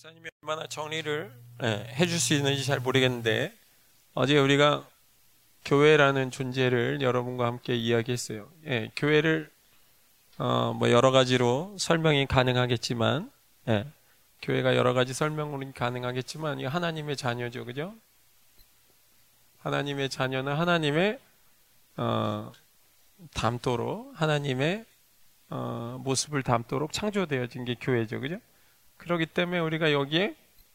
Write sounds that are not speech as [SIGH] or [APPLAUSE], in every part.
목사님이 얼마나 정리를 예, 해줄 수 있는지 잘 모르겠는데 어제 우리가 교회라는 존재를 여러분과 함께 이야기했어요. 예, 교회를 어, 뭐 여러 가지로 설명이 가능하겠지만 예, 교회가 여러 가지 설명으로 가능하겠지만 이 하나님의 자녀죠, 그죠? 하나님의 자녀는 하나님의 어, 담도록 하나님의 어, 모습을 담도록 창조되어진 게 교회죠, 그죠? 그렇기 때문에 우리가 여기에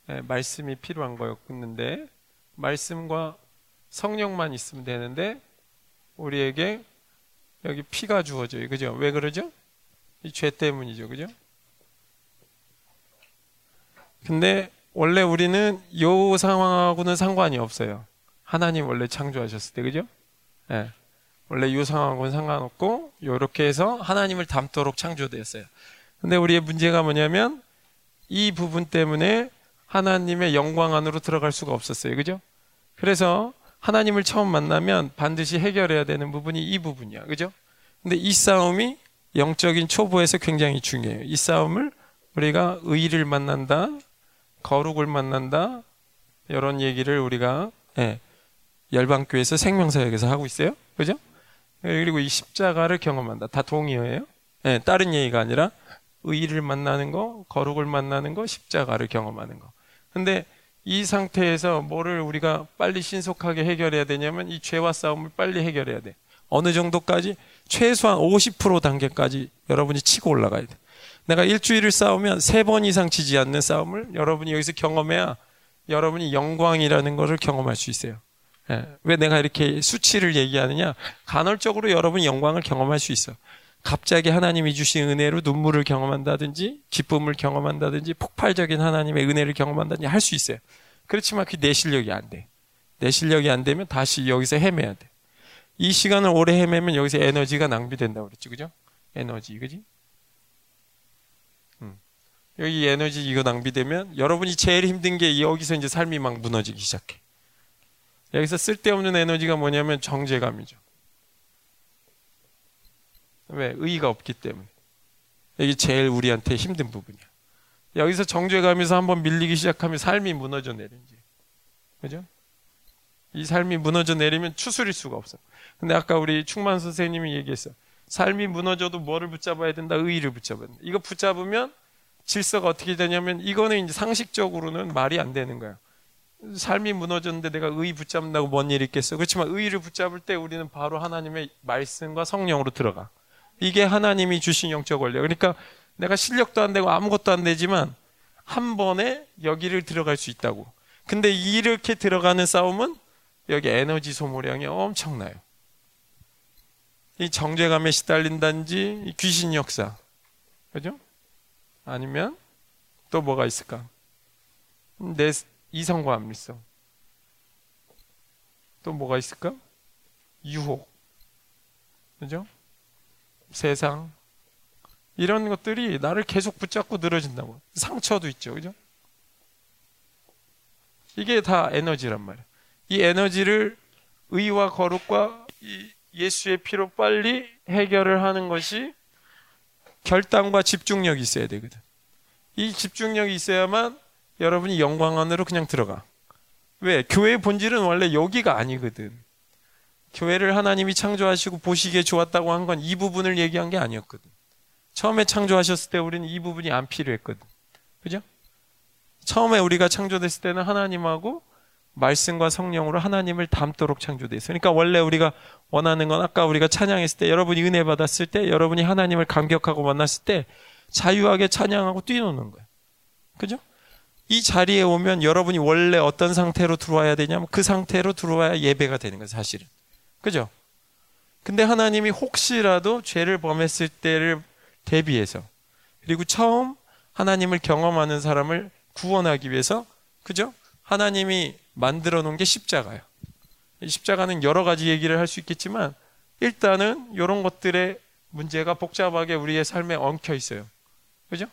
예, 말씀이 필요한 거였는데 말씀과 성령만 있으면 되는데 우리에게 여기 피가 주어져요. 그죠? 왜 그러죠? 이 죄 때문이죠. 그죠? 근데 원래 우리는 요 상황하고는 상관이 없어요. 하나님 원래 창조하셨을 때, 그죠? 예. 원래 요 상황하고는 상관없고, 요렇게 해서 하나님을 닮도록 창조되었어요. 근데 우리의 문제가 뭐냐면, 이 부분 때문에 하나님의 영광 안으로 들어갈 수가 없었어요. 그죠? 그래서 하나님을 처음 만나면 반드시 해결해야 되는 부분이 이 부분이야. 그죠? 근데 이 싸움이 영적인 초보에서 굉장히 중요해요. 이 싸움을 우리가 의를 만난다, 거룩을 만난다, 이런 얘기를 우리가 예, 열방교회에서 생명사역에서 하고 있어요. 그죠? 그리고 이 십자가를 경험한다. 다 동의어예요. 예, 다른 얘기가 아니라 의를 만나는 거, 거룩을 만나는 거, 십자가를 경험하는 거. 근데 이 상태에서 뭐를 우리가 빨리 신속하게 해결해야 되냐면 이 죄와 싸움을 빨리 해결해야 돼. 어느 정도까지? 최소한 50% 단계까지 여러분이 치고 올라가야 돼. 내가 일주일을 싸우면 세 번 이상 지지 않는 싸움을 여러분이 여기서 경험해야 여러분이 영광이라는 것을 경험할 수 있어요. 예. 왜 내가 이렇게 수치를 얘기하느냐? 간헐적으로 여러분이 영광을 경험할 수 있어. 갑자기 하나님이 주신 은혜로 눈물을 경험한다든지 기쁨을 경험한다든지 폭발적인 하나님의 은혜를 경험한다든지 할 수 있어요. 그렇지만 그게 내 실력이 안 돼. 내 실력이 안 되면 다시 여기서 헤매야 돼. 이 시간을 오래 헤매면 여기서 에너지가 낭비된다고 그랬지. 그죠? 에너지, 그지? 음. 여기 에너지 이거 낭비되면 여러분이 제일 힘든 게 여기서 이제 삶이 막 무너지기 시작해. 여기서 쓸데없는 에너지가 뭐냐면 정제감이죠. 왜? 의의가 없기 때문에. 여기 제일 우리한테 힘든 부분이야. 여기서 정죄감에서 한번 밀리기 시작하면 삶이 무너져 내리지. 그죠? 이 삶이 무너져 내리면 추스릴 수가 없어. 근데 아까 우리 충만 선생님이 얘기했어. 삶이 무너져도 뭐를 붙잡아야 된다? 의의를 붙잡아야 된다. 이거 붙잡으면 질서가 어떻게 되냐면 이거는 이제 상식적으로는 말이 안 되는 거야. 삶이 무너졌는데 내가 의의 붙잡는다고 뭔 일이 있겠어? 그렇지만 의의를 붙잡을 때 우리는 바로 하나님의 말씀과 성령으로 들어가. 이게 하나님이 주신 영적 원리. 그러니까 내가 실력도 안 되고 아무것도 안 되지만 한 번에 여기를 들어갈 수 있다고. 근데 이렇게 들어가는 싸움은 여기 에너지 소모량이 엄청나요. 이 정죄감에 시달린다든지 이 귀신 역사. 그죠? 아니면 또 뭐가 있을까? 내 이성과 안밀성. 또 뭐가 있을까? 유혹. 그죠? 세상. 이런 것들이 나를 계속 붙잡고 늘어진다고. 상처도 있죠. 그죠? 이게 다 에너지란 말이야 이 에너지를 의와 거룩과 예수의 피로 빨리 해결을 하는 것이 결단과 집중력이 있어야 되거든. 이 집중력이 있어야만 여러분이 영광 안으로 그냥 들어가. 왜? 교회의 본질은 원래 여기가 아니거든 교회를 하나님이 창조하시고 보시기에 좋았다고 한 건 이 부분을 얘기한 게 아니었거든. 처음에 창조하셨을 때 우리는 이 부분이 안 필요했거든. 그죠? 처음에 우리가 창조됐을 때는 하나님하고 말씀과 성령으로 하나님을 닮도록 창조됐어요. 그러니까 원래 우리가 원하는 건 아까 우리가 찬양했을 때 여러분이 은혜 받았을 때 여러분이 하나님을 감격하고 만났을 때 자유하게 찬양하고 뛰노는 거예요. 그죠? 이 자리에 오면 여러분이 원래 어떤 상태로 들어와야 되냐면 그 상태로 들어와야 예배가 되는 거예요, 사실은. 그죠? 근데 하나님이 혹시라도 죄를 범했을 때를 대비해서 그리고 처음 하나님을 경험하는 사람을 구원하기 위해서 그죠? 하나님이 만들어 놓은 게 십자가예요. 십자가는 여러 가지 얘기를 할 수 있겠지만 일단은 이런 것들의 문제가 복잡하게 우리의 삶에 엉켜 있어요. 그죠?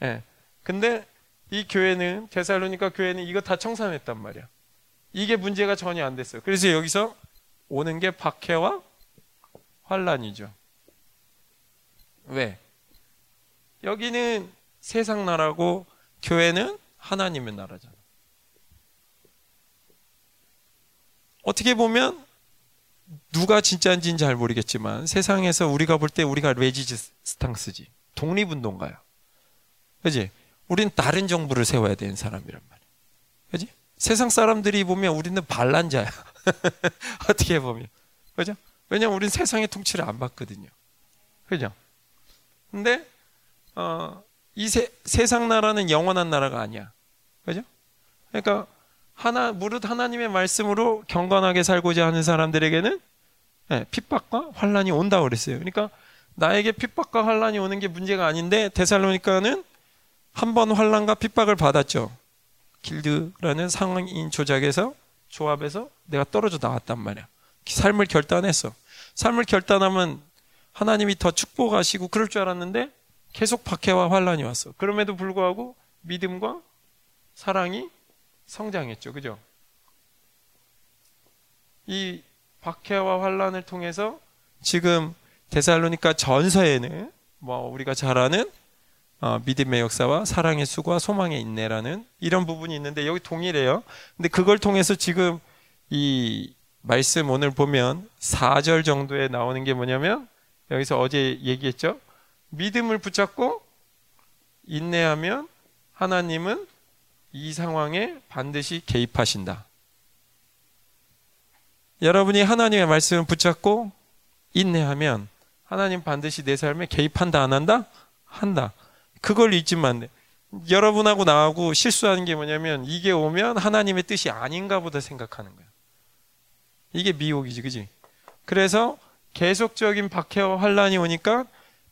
예. 네. 근데 이 교회는 데살로니까 교회는 이거 다 청산했단 말이야. 이게 문제가 전혀 안 됐어요. 그래서 여기서 오는 게 박해와 환란이죠. 왜? 여기는 세상 나라고 교회는 하나님의 나라잖아. 어떻게 보면 누가 진짜인지는 잘 모르겠지만 세상에서 우리가 볼 때 우리가 레지스탕스지 독립운동가야. 그지? 우린 다른 정부를 세워야 되는 사람이란 말이야. 그지? 세상 사람들이 보면 우리는 반란자야. [LAUGHS] 어떻게 보면. 그죠? 왜냐면 우린 세상의 통치를 안 받거든요. 그죠? 근데, 어, 이 세, 세상 나라는 영원한 나라가 아니야. 그죠? 그러니까, 하나, 무릇 하나님의 말씀으로 경건하게 살고자 하는 사람들에게는 네, 핍박과 환란이 온다 그랬어요. 그러니까 나에게 핍박과 환란이 오는 게 문제가 아닌데 데살로니카는 한 번 환란과 핍박을 받았죠. 길드라는 상인 조작에서 조합에서 내가 떨어져 나왔단 말이야. 삶을 결단했어. 삶을 결단하면 하나님이 더 축복하시고 그럴 줄 알았는데 계속 박해와 환란이 왔어. 그럼에도 불구하고 믿음과 사랑이 성장했죠. 그죠? 이 박해와 환란을 통해서 지금 데살로니카 전서에는 뭐 우리가 잘 아는 어, 믿음의 역사와 사랑의 수고와 소망의 인내라는 이런 부분이 있는데 여기 동일해요. 근데 그걸 통해서 지금 이 말씀 오늘 보면 4절 정도에 나오는 게 뭐냐면 여기서 어제 얘기했죠. 믿음을 붙잡고 인내하면 하나님은 이 상황에 반드시 개입하신다. 여러분이 하나님의 말씀을 붙잡고 인내하면 하나님 반드시 내 삶에 개입한다 안 한다? 한다. 그걸 잊지만 돼. 여러분하고 나하고 실수하는 게 뭐냐면 이게 오면 하나님의 뜻이 아닌가 보다 생각하는 거야. 이게 미혹이지, 그지? 그래서 계속적인 박해와 환란이 오니까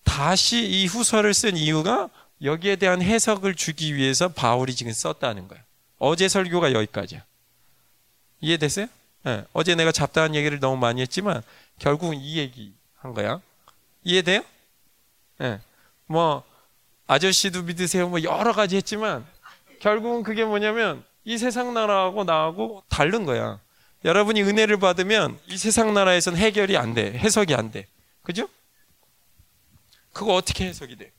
다시 이 후서를 쓴 이유가 여기에 대한 해석을 주기 위해서 바울이 지금 썼다는 거야. 어제 설교가 여기까지야. 이해됐어요? 네. 어제 내가 잡다한 얘기를 너무 많이 했지만 결국은 이 얘기 한 거야. 이해돼요? 네. 뭐 아저씨도 믿으세요. 뭐 여러 가지 했지만 결국은 그게 뭐냐면 이 세상 나라하고 나하고 다른 거야. 여러분이 은혜를 받으면 이 세상 나라에선 해결이 안 돼. 해석이 안 돼. 그죠? 그거 어떻게 해석이 돼?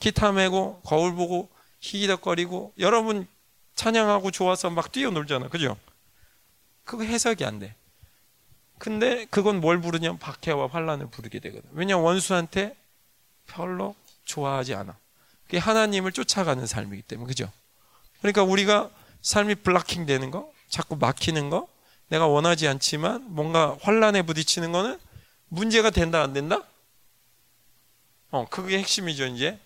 기타 메고 거울 보고 희덕거리고 여러분 찬양하고 좋아서 막 뛰어놀잖아. 그죠? 그거 해석이 안 돼. 근데 그건 뭘 부르냐면 박해와 환란을 부르게 되거든. 왜냐 원수한테 별로 좋아하지 않아. 그게 하나님을 쫓아가는 삶이기 때문에 그죠? 그러니까 우리가 삶이 블락킹 되는 거, 자꾸 막히는 거, 내가 원하지 않지만 뭔가 환란에 부딪히는 거는 문제가 된다 안 된다? 어, 그게 핵심이죠, 이제.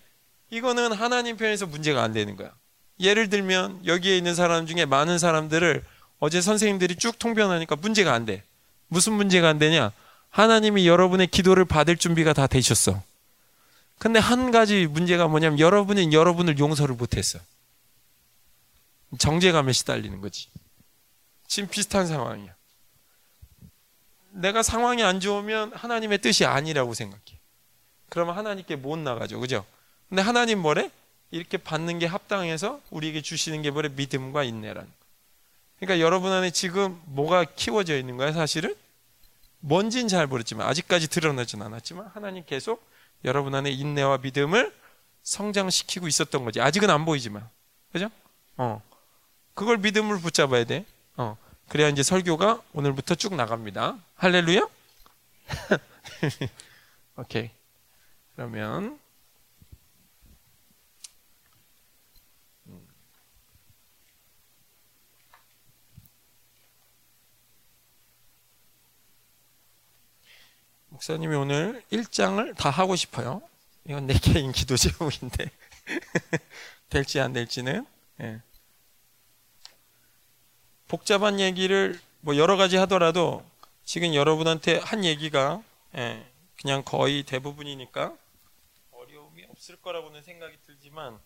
이거는 하나님 편에서 문제가 안 되는 거야. 예를 들면 여기에 있는 사람 중에 많은 사람들을 어제 선생님들이 쭉 통변하니까 문제가 안 돼. 무슨 문제가 안 되냐? 하나님이 여러분의 기도를 받을 준비가 다 되셨어. 근데 한 가지 문제가 뭐냐면 여러분은 여러분을 용서를 못했어. 정제감에 시달리는 거지. 지금 비슷한 상황이야. 내가 상황이 안 좋으면 하나님의 뜻이 아니라고 생각해. 그러면 하나님께 못 나가죠. 그죠? 근데 하나님 뭐래? 이렇게 받는 게 합당해서 우리에게 주시는 게 뭐래? 믿음과 인내라는 그러니까 여러분 안에 지금 뭐가 키워져 있는 거야, 사실은? 뭔진 잘 모르지만, 아직까지 드러나진 않았지만, 하나님 계속 여러분 안에 인내와 믿음을 성장시키고 있었던 거지. 아직은 안 보이지만. 그죠? 어. 그걸 믿음을 붙잡아야 돼. 어. 그래야 이제 설교가 오늘부터 쭉 나갑니다. 할렐루야? [LAUGHS] 오케이. 그러면 목사님이 오늘 1장을 다 하고 싶어요. 이건 내 [LAUGHS] 개인 기도 제목인데 [LAUGHS] 될지 안 될지는 예. 복잡한 얘기를 뭐 여러 가지 하더라도 지금 여러분한테 한 얘기가 예, 그냥 거의 대부분이니까 어려움이 없을 거라고는 생각이 들지만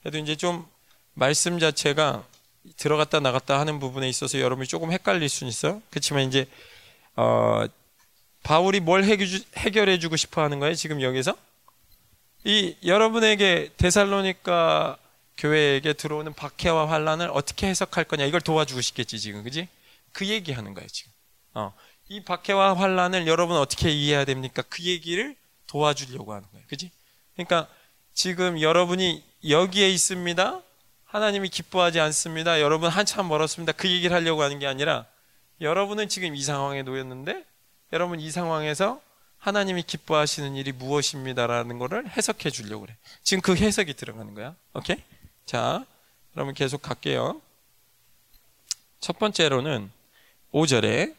그래도 이제 좀 말씀 자체가 들어갔다 나갔다 하는 부분에 있어서 여러분이 조금 헷갈릴 수는 있어. 그렇지만 이제 어, 바울이 뭘 해결해 주고 싶어 하는 거예요? 지금 여기서? 이 여러분에게 데살로니카 교회에게 들어오는 박해와 환란을 어떻게 해석할 거냐 이걸 도와주고 싶겠지 지금 그지? 그 얘기하는 거예요 지금. 어. 이 박해와 환란을 여러분 어떻게 이해해야 됩니까? 그 얘기를 도와주려고 하는 거예요. 그지? 그러니까 지금 여러분이 여기에 있습니다. 하나님이 기뻐하지 않습니다. 여러분 한참 멀었습니다. 그 얘기를 하려고 하는 게 아니라 여러분은 지금 이 상황에 놓였는데 여러분 이 상황에서 하나님이 기뻐하시는 일이 무엇입니다라는 것을 해석해 주려고 그래. 지금 그 해석이 들어가는 거야. 오케이? 자, 그러면 계속 갈게요. 첫 번째로는 5절에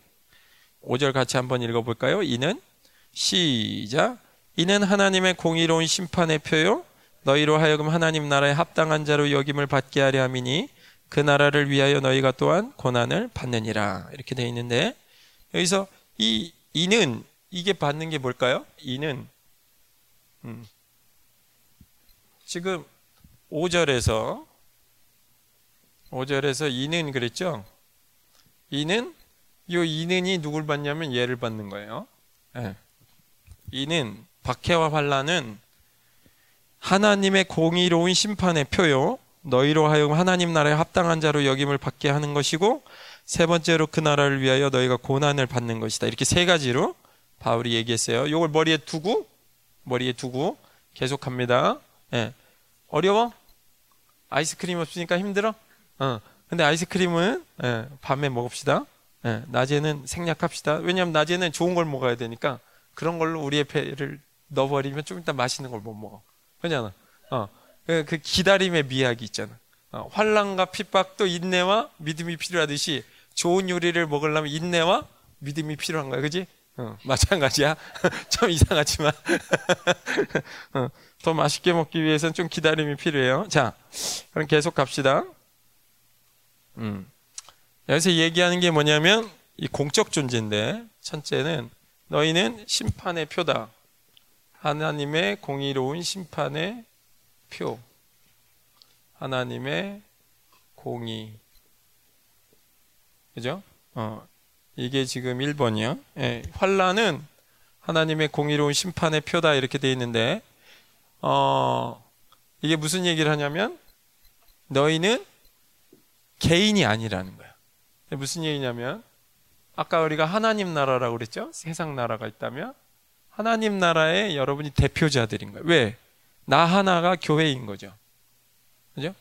5절 같이 한번 읽어 볼까요? 이는 시작 이는 하나님의 공의로운 심판의 표요 너희로 하여금 하나님 나라에 합당한 자로 여김을 받게 하려 함이니 그 나라를 위하여 너희가 또한 고난을 받느니라 이렇게 되어 있는데 여기서 이 이는 이게 받는 게 뭘까요? 이는 음, 지금 5절에서 5절에서 이는 그랬죠? 이는 요 이는이 누굴 받냐면 얘를 받는 거예요. 네. 이는 박해와 환란은 하나님의 공의로운 심판의 표요. 너희로 하여금 하나님 나라에 합당한 자로 여김을 받게 하는 것이고 세 번째로 그 나라를 위하여 너희가 고난을 받는 것이다. 이렇게 세 가지로 바울이 얘기했어요. 이걸 머리에 두고 머리에 두고 계속합니다. 예. 어려워? 아이스크림 없으니까 힘들어? 어. 근데 아이스크림은 예, 밤에 먹읍시다. 예, 낮에는 생략합시다. 왜냐하면 낮에는 좋은 걸 먹어야 되니까 그런 걸로 우리의 배를 넣어버리면 좀 이따 맛있는 걸 못 먹어. 그잖아. 어. 그, 그 기다림의 미학이 있잖아. 어, 환란과 핍박도 인내와 믿음이 필요하듯이 좋은 요리를 먹으려면 인내와 믿음이 필요한 거야, 그지? 어, 마찬가지야. [LAUGHS] 좀 이상하지만 [LAUGHS] 어, 더 맛있게 먹기 위해서는 좀 기다림이 필요해요. 자, 그럼 계속 갑시다. 음. 여기서 얘기하는 게 뭐냐면 이 공적 존재인데 첫째는 너희는 심판의 표다. 하나님의 공의로운 심판의 표. 하나님의 공의. 그죠? 어, 이게 지금 1번이요. 예, 환란은 하나님의 공의로운 심판의 표다 이렇게 돼 있는데 어, 이게 무슨 얘기를 하냐면 너희는 개인이 아니라는 거야. 무슨 얘기냐면 아까 우리가 하나님 나라라고 그랬죠? 세상 나라가 있다면 하나님 나라의 여러분이 대표자들인 거예요. 왜? 나 하나가 교회인 거죠. 그죠?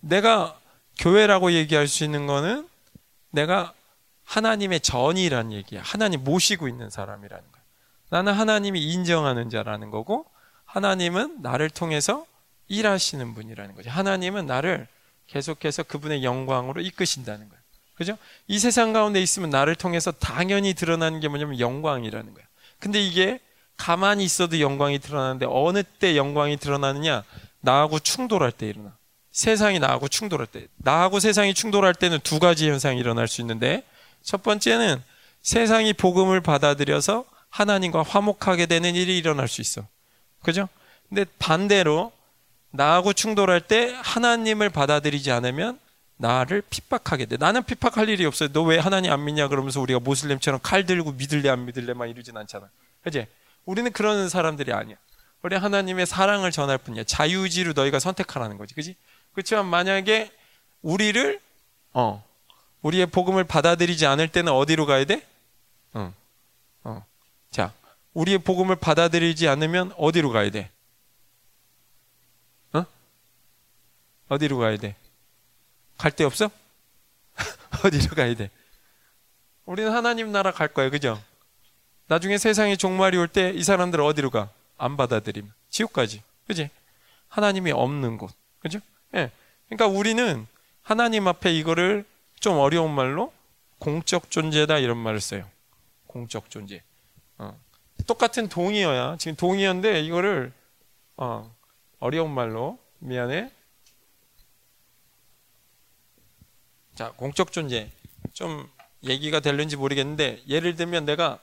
내가 교회라고 얘기할 수 있는 거는 내가 하나님의 전이라는 얘기야. 하나님 모시고 있는 사람이라는 거야. 나는 하나님이 인정하는 자라는 거고 하나님은 나를 통해서 일하시는 분이라는 거죠. 하나님은 나를 계속해서 그분의 영광으로 이끄신다는 거예요. 그죠? 이 세상 가운데 있으면 나를 통해서 당연히 드러나는 게 뭐냐면 영광이라는 거야. 근데 이게 가만히 있어도 영광이 드러나는데 어느 때 영광이 드러나느냐? 나하고 충돌할 때 일어나. 세상이 나하고 충돌할 때. 나하고 세상이 충돌할 때는 두 가지 현상이 일어날 수 있는데 첫 번째는 세상이 복음을 받아들여서 하나님과 화목하게 되는 일이 일어날 수 있어. 그죠? 근데 반대로 나하고 충돌할 때 하나님을 받아들이지 않으면 나를 핍박하게 돼. 나는 핍박할 일이 없어요. 너 왜 하나님 안 믿냐? 그러면서 우리가 모슬렘처럼 칼 들고 믿을래 안 믿을래 막 이러진 않잖아. 그지? 우리는 그런 사람들이 아니야. 우리 하나님의 사랑을 전할 뿐이야. 자유의지로 너희가 선택하라는 거지. 그지? 그렇지만 만약에 우리를 어 우리의 복음을 받아들이지 않을 때는 어디로 가야 돼? 어. 어. 자, 우리의 복음을 받아들이지 않으면 어디로 가야 돼? 어? 어디로 가야 돼? 갈 데 없어? [LAUGHS] 어디로 가야 돼? 우리는 하나님 나라 갈 거예요. 그죠? 나중에 세상에 종말이 올 때 이 사람들 어디로 가? 안 받아들임. 지옥까지. 그지? 하나님이 없는 곳. 그죠? 예. 네. 그러니까 우리는 하나님 앞에 이거를 좀 어려운 말로 공적 존재다 이런 말을 써요. 공적 존재. 어. 똑같은 동의어야. 지금 동의어인데 이거를 어, 어려운 말로 미안해. 자, 공적 존재. 좀 얘기가 될는지 모르겠는데 예를 들면 내가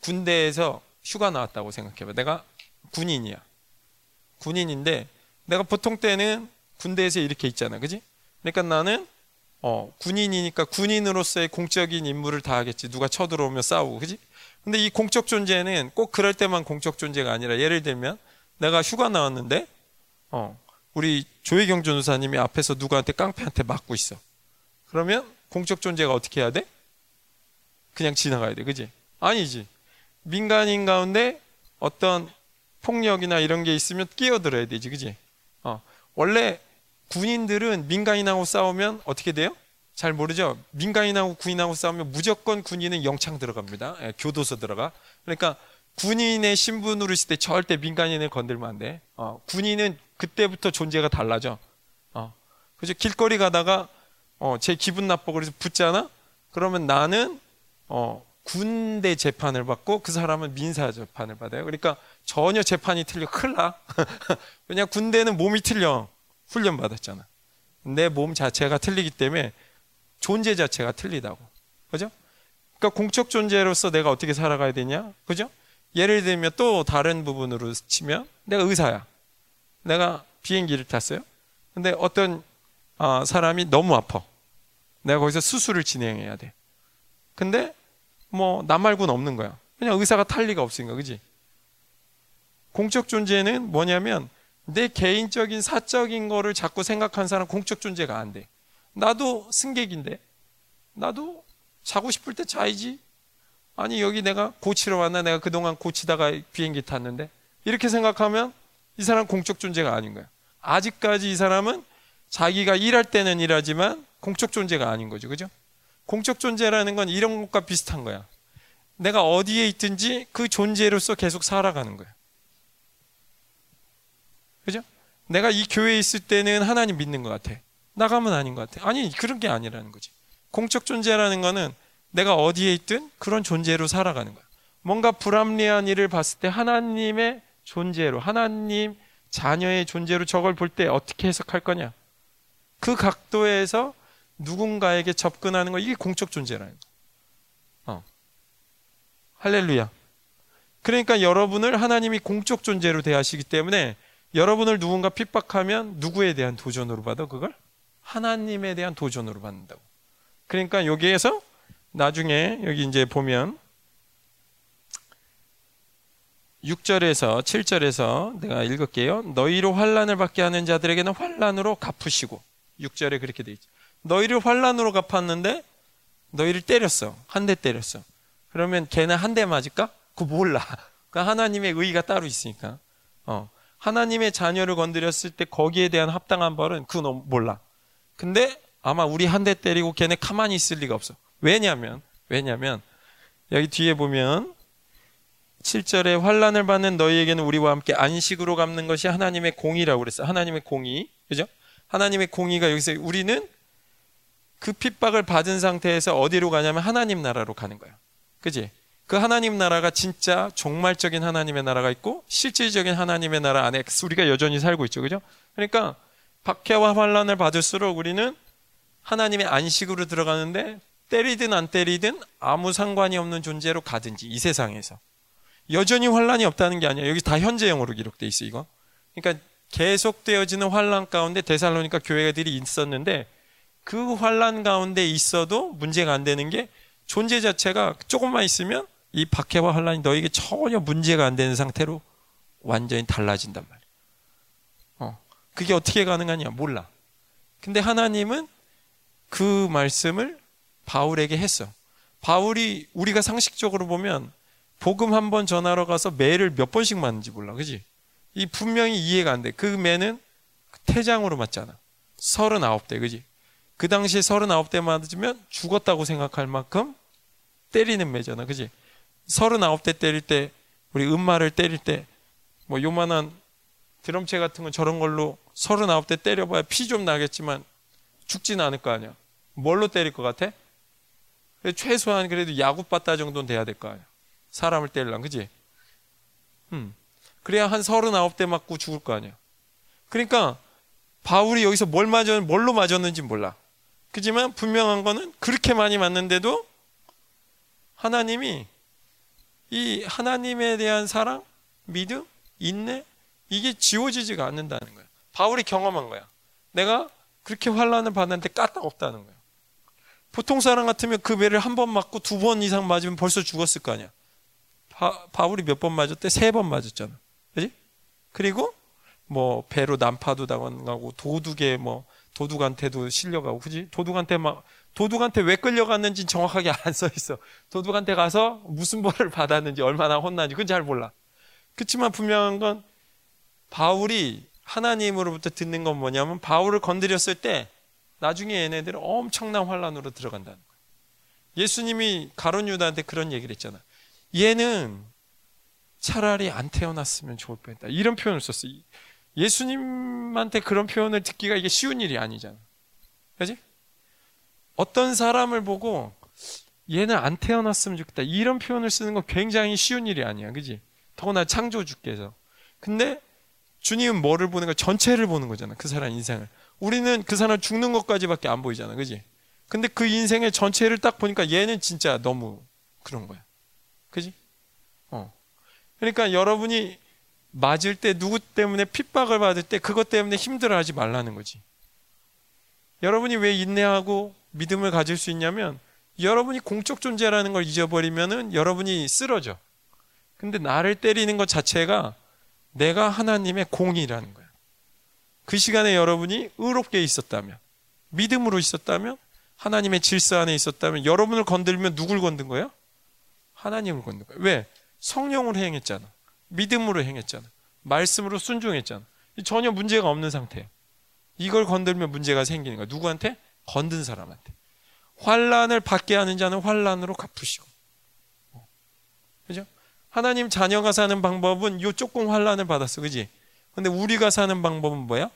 군대에서 휴가 나왔다고 생각해봐. 내가 군인이야. 군인인데 내가 보통 때는 군대에서 이렇게 있잖아. 그지? 그러니까 나는 어, 군인이니까 군인으로서의 공적인 임무를 다 하겠지. 누가 쳐들어오면 싸우고. 그지? 근데 이 공적 존재는 꼭 그럴 때만 공적 존재가 아니라 예를 들면 내가 휴가 나왔는데 어, 우리 조혜경 전우사님이 앞에서 누구한테 깡패한테 맞고 있어. 그러면 공적 존재가 어떻게 해야 돼? 그냥 지나가야 돼. 그지? 아니지. 민간인 가운데 어떤 폭력이나 이런 게 있으면 끼어들어야 되지. 그지? 어. 원래 군인들은 민간인하고 싸우면 어떻게 돼요? 잘 모르죠. 민간인하고 군인하고 싸우면 무조건 군인은 영창 들어갑니다. 예, 교도소 들어가. 그러니까 군인의 신분으로 있을 때 절대 민간인을 건들면 안 돼. 어, 군인은 그때부터 존재가 달라져. 어, 그죠? 길거리 가다가 어, 제 기분 나빠 그래서 붙잖아. 그러면 나는 어, 군대 재판을 받고 그 사람은 민사 재판을 받아요. 그러니까 전혀 재판이 틀려 큰일 나. [LAUGHS] 왜냐 군대는 몸이 틀려. 훈련 받았잖아. 내 몸 자체가 틀리기 때문에 존재 자체가 틀리다고. 그죠? 그러니까 공적 존재로서 내가 어떻게 살아가야 되냐? 그죠? 예를 들면 또 다른 부분으로 치면 내가 의사야. 내가 비행기를 탔어요. 근데 어떤 아, 사람이 너무 아파. 내가 거기서 수술을 진행해야 돼. 근데 뭐 나 말고는 없는 거야. 그냥 의사가 탈 리가 없으니까, 그지? 공적 존재는 뭐냐면 내 개인적인 사적인 거를 자꾸 생각한 사람 공적 존재가 안 돼. 나도 승객인데, 나도 자고 싶을 때 자야지. 아니 여기 내가 고치러 왔나? 내가 그동안 고치다가 비행기 탔는데 이렇게 생각하면 이 사람 공적 존재가 아닌 거야. 아직까지 이 사람은 자기가 일할 때는 일하지만 공적 존재가 아닌 거죠. 그죠? 공적 존재라는 건 이런 것과 비슷한 거야. 내가 어디에 있든지 그 존재로서 계속 살아가는 거야. 그죠? 내가 이 교회에 있을 때는 하나님 믿는 것 같아. 나가면 아닌 것 같아. 아니, 그런 게 아니라는 거지. 공적 존재라는 거는 내가 어디에 있든 그런 존재로 살아가는 거야. 뭔가 불합리한 일을 봤을 때 하나님의 존재로, 하나님 자녀의 존재로 저걸 볼 때 어떻게 해석할 거냐? 그 각도에서 누군가에게 접근하는 거 이게 공적 존재라는 거. 어. 할렐루야. 그러니까 여러분을 하나님이 공적 존재로 대하시기 때문에 여러분을 누군가 핍박하면 누구에 대한 도전으로 받아 그걸? 하나님에 대한 도전으로 받는다고. 그러니까 여기에서 나중에 여기 이제 보면 6절에서 7절에서 내가 읽을게요. 너희로 환란을 받게 하는 자들에게는 환란으로 갚으시고 6절에 그렇게 돼 있죠. 너희를 환란으로 갚았는데 너희를 때렸어. 한 대 때렸어. 그러면 걔는 한 대 맞을까? 그거 몰라. [LAUGHS] 그 하나님의 의의가 따로 있으니까. 어. 하나님의 자녀를 건드렸을 때 거기에 대한 합당한 벌은 그건 몰라. 근데 아마 우리 한 대 때리고 걔네 가만히 있을 리가 없어. 왜냐면 왜냐면 여기 뒤에 보면 7절에 환란을 받는 너희에게는 우리와 함께 안식으로 갚는 것이 하나님의 공의라고 그랬어. 하나님의 공의. 그죠? 하나님의 공의가 여기서 우리는 그 핍박을 받은 상태에서 어디로 가냐면 하나님 나라로 가는 거야. 그지? 그 하나님 나라가 진짜 종말적인 하나님의 나라가 있고 실질적인 하나님의 나라 안에 우리가 여전히 살고 있죠. 그죠? 그러니까 박해와 환란을 받을수록 우리는 하나님의 안식으로 들어가는데 때리든 안 때리든 아무 상관이 없는 존재로 가든지 이 세상에서 여전히 환란이 없다는 게 아니야. 여기 다 현재형으로 기록돼 있어 이거. 그러니까 계속되어지는 환란 가운데 데살로니가 교회들이 있었는데 그 환란 가운데 있어도 문제가 안 되는 게 존재 자체가 조금만 있으면 이 박해와 환란이 너에게 전혀 문제가 안 되는 상태로 완전히 달라진단 말이야. 어, 그게 어떻게 가능하냐 몰라. 근데 하나님은 그 말씀을 바울에게 했어. 바울이 우리가 상식적으로 보면 복음 한 번 전하러 가서 매를 몇 번씩 맞는지 몰라. 그지? 이 분명히 이해가 안 돼. 그 매는 태장으로 맞잖아. 39대. 그지? 그 당시에 39대 맞으면 죽었다고 생각할 만큼 때리는 매잖아. 그지? 39대 때릴 때 우리 음마를 때릴 때 뭐 요만한 드럼체 같은 건 저런 걸로 39대 때려봐야 피 좀 나겠지만 죽지는 않을 거 아니야. 뭘로 때릴 것 같아? 최소한 그래도 야구바따 정도는 돼야 될 거 아니야. 사람을 때리려면, 그지? 음. 그래야 한 서른아홉 대 맞고 죽을 거 아니야. 그러니까, 바울이 여기서 뭘 맞았, 뭘로 맞았는지 몰라. 그지만 분명한 거는 그렇게 많이 맞는데도 하나님이 이 하나님에 대한 사랑, 믿음, 인내, 이게 지워지지가 않는다는 거야. 바울이 경험한 거야. 내가 그렇게 환란을 받는데 까딱 없다는 거야. 보통 사람 같으면 그 배를 한 번 맞고 두 번 이상 맞으면 벌써 죽었을 거 아니야. 바, 바울이 몇 번 맞았대? 세 번 맞았잖아. 그지? 그리고 뭐 배로 난파도 당하고 도둑에 뭐 도둑한테도 실려가고 그지? 도둑한테 막 도둑한테 왜 끌려갔는지 정확하게 [LAUGHS] 안 써 있어. 도둑한테 가서 무슨 벌을 받았는지 얼마나 혼나는지 그건 잘 몰라. 그렇지만 분명한 건 바울이 하나님으로부터 듣는 건 뭐냐면 바울을 건드렸을 때 나중에 얘네들은 엄청난 환란으로 들어간다는 거예요. 예수님이 가론 유다한테 그런 얘기를 했잖아. 얘는 차라리 안 태어났으면 좋을 뻔했다. 이런 표현을 썼어요. 예수님한테 그런 표현을 듣기가 이게 쉬운 일이 아니잖아. 그지? 어떤 사람을 보고 얘는 안 태어났으면 좋겠다. 이런 표현을 쓰는 건 굉장히 쉬운 일이 아니야. 그지? 더구나 창조주께서. 근데 주님은 뭐를 보는 거 전체를 보는 거잖아. 그 사람 인생을. 우리는 그 사람 죽는 것까지밖에 안 보이잖아. 그지? 근데 그 인생의 전체를 딱 보니까 얘는 진짜 너무 그런 거야. 그지? 어. 그러니까 여러분이 맞을 때 누구 때문에 핍박을 받을 때 그것 때문에 힘들어 하지 말라는 거지. 여러분이 왜 인내하고 믿음을 가질 수 있냐면 여러분이 공적 존재라는 걸 잊어버리면은 여러분이 쓰러져. 근데 나를 때리는 것 자체가 내가 하나님의 공이라는 거야. 그 시간에 여러분이 의롭게 있었다면, 믿음으로 있었다면, 하나님의 질서 안에 있었다면, 여러분을 건들면 누굴 건든 거야? 하나님을 건든 거야. 왜? 성령으로 행했잖아. 믿음으로 행했잖아. 말씀으로 순종했잖아. 전혀 문제가 없는 상태야. 이걸 건들면 문제가 생기는 거야. 누구한테? 건든 사람한테. 환란을 받게 하는 자는 환란으로 갚으시고. 그죠? 하나님 자녀가 사는 방법은 요 조금 환란을 받았어. 그지? 근데 우리가 사는 방법은 뭐야?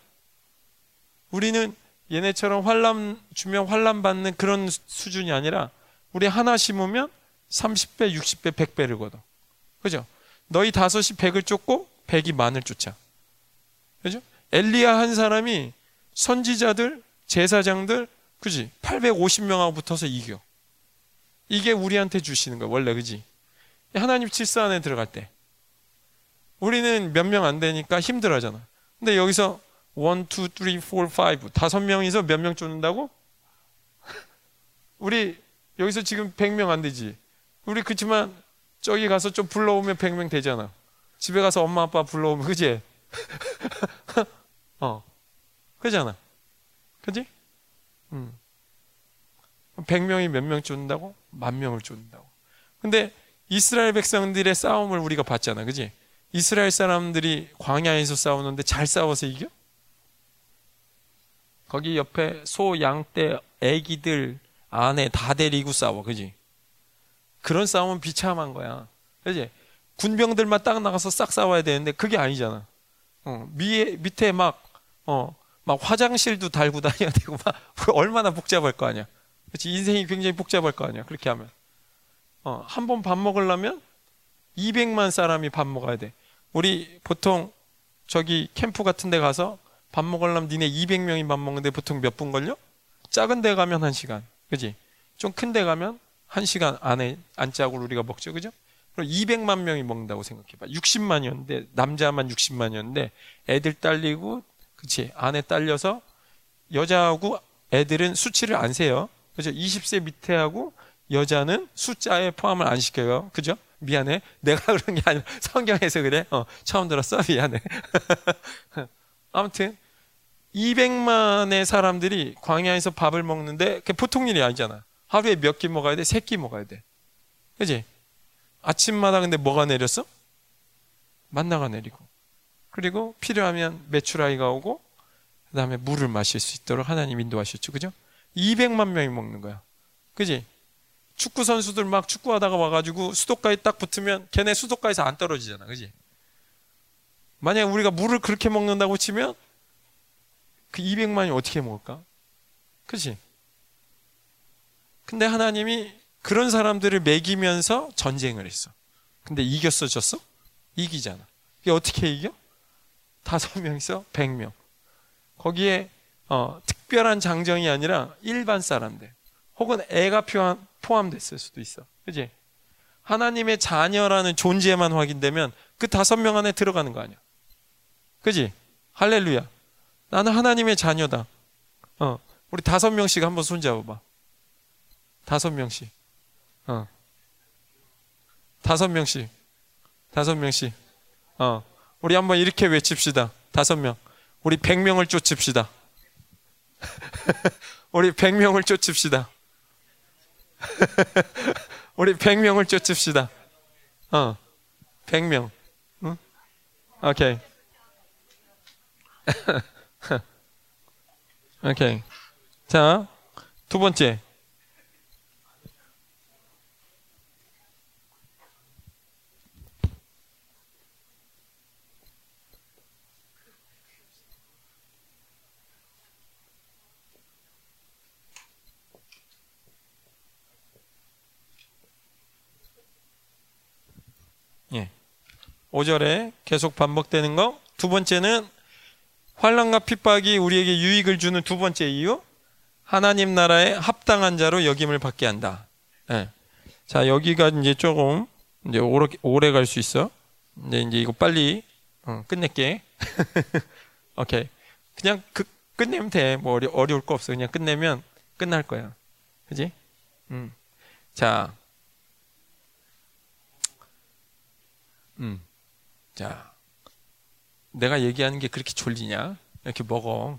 우리는 얘네처럼 환란 주면 환란 받는 그런 수준이 아니라 우리 하나 심으면 30배, 60배, 100배를 걷어. 그죠? 너희 다섯이 100을 쫓고 100이 만을 쫓아. 그죠? 엘리야 한 사람이 선지자들, 제사장들, 그지? 850명하고 붙어서 이겨. 이게 우리한테 주시는 거야, 원래, 그지? 하나님 칠사 안에 들어갈 때. 우리는 몇 명 안 되니까 힘들어 하잖아. 근데 여기서 1, 2, 3, 4, 5 다섯 명이서 몇 명 쫓는다고? [LAUGHS] 우리 여기서 지금 100명 안 되지. 우리 그렇지만 저기 가서 좀 불러오면 100명 되잖아. 집에 가서 엄마 아빠 불러오면 그지? [LAUGHS] 어. 그잖아. 그지? 음. 100명이 몇 명 쫓는다고? 만 명을 쫓는다고. 근데 이스라엘 백성들의 싸움을 우리가 봤잖아. 그지? 이스라엘 사람들이 광야에서 싸우는데 잘 싸워서 이겨? 거기 옆에 소, 양 떼, 애기들, 아내 다 데리고 싸워. 그지? 그런 싸움은 비참한 거야. 그지? 군병들만 딱 나가서 싹 싸워야 되는데 그게 아니잖아. 어, 위에, 밑에 막, 어, 막 화장실도 달고 [LAUGHS] 다녀야 되고 막 [LAUGHS] 얼마나 복잡할 거 아니야. 그렇지? 인생이 굉장히 복잡할 거 아니야. 그렇게 하면. 어, 한 번 밥 먹으려면 200만 사람이 밥 먹어야 돼. 우리 보통 저기 캠프 같은 데 가서 밥 먹으려면 니네 200명이 밥 먹는데 보통 몇 분 걸려? 작은 데 가면 1시간. 그지? 좀 큰 데 가면 1시간 안에 안짝으로 우리가 먹죠. 그죠? 그럼 200만 명이 먹는다고 생각해 봐. 60만이었는데 남자만 60만이었는데 애들 딸리고 그치 안에 딸려서 여자하고 애들은 수치를 안 세요. 그죠? 20세 밑에하고 여자는 숫자에 포함을 안 시켜요. 그죠? 미안해. 내가 [LAUGHS] 그런 게 아니라 성경에서 그래. 어, 처음 들었어? [LAUGHS] 미안해. [LAUGHS] 아무튼 200만의 사람들이 광야에서 밥을 먹는데 그게 보통 일이 아니잖아. 하루에 몇 끼 먹어야 돼? 세 끼 먹어야 돼. 그지? 아침마다 근데 뭐가 내렸어? 만나가 내리고. 그리고 필요하면 메추라이가 오고 그 다음에 물을 마실 수 있도록 하나님 인도하셨죠. 그죠? 200만 명이 먹는 거야. 그지? 축구 선수들 막 축구하다가 와가지고 수도가에 딱 붙으면 걔네 수도가에서 안 떨어지잖아. 그지? 만약 우리가 물을 그렇게 먹는다고 치면 그 200만이 어떻게 먹을까? 그지? 근데 하나님이 그런 사람들을 먹이면서 전쟁을 했어. 근데 이겼어, 졌어? 이기잖아. 이게 어떻게 이겨? 다섯 명이서 100명. 거기에 어, 특별한 장정이 아니라 일반 사람들 혹은 애가 포함됐을 수도 있어. 그지? 하나님의 자녀라는 존재만 확인되면 그 다섯 명 안에 들어가는 거 아니야. 그지? 할렐루야. 나는 하나님의 자녀다. 어, 우리 다섯 명씩 한번 손잡아봐. 다섯 명씩. 어. 다섯 명씩. 다섯 명씩. 어. 우리 한번 이렇게 외칩시다. 다섯 명. 우리 백 명을 쫓읍시다. [LAUGHS] 우리 백 명을 쫓읍시다. [LAUGHS] 우리 100명을 쫓읍시다. 어, 100명. 응? 오케이. [LAUGHS] 오케이. 자, 두 번째. 5절에 계속 반복되는 거. 두 번째는 환란과 핍박이 우리에게 유익을 주는 두 번째 이유. 하나님 나라에 합당한 자로 여김을 받게 한다. 예. 자, 여기가 이제 조금 이제 오래, 오래 갈 수 있어. 이제 이제 이거 빨리 어, 끝낼게. [LAUGHS] 오케이. 그냥 그, 끝내면 돼. 뭐 어려, 어려울 거 없어. 그냥 끝내면 끝날 거야. 그지? 음. 자. 음. 자. 내가 얘기하는 게 그렇게 졸리냐? 이렇게 먹어.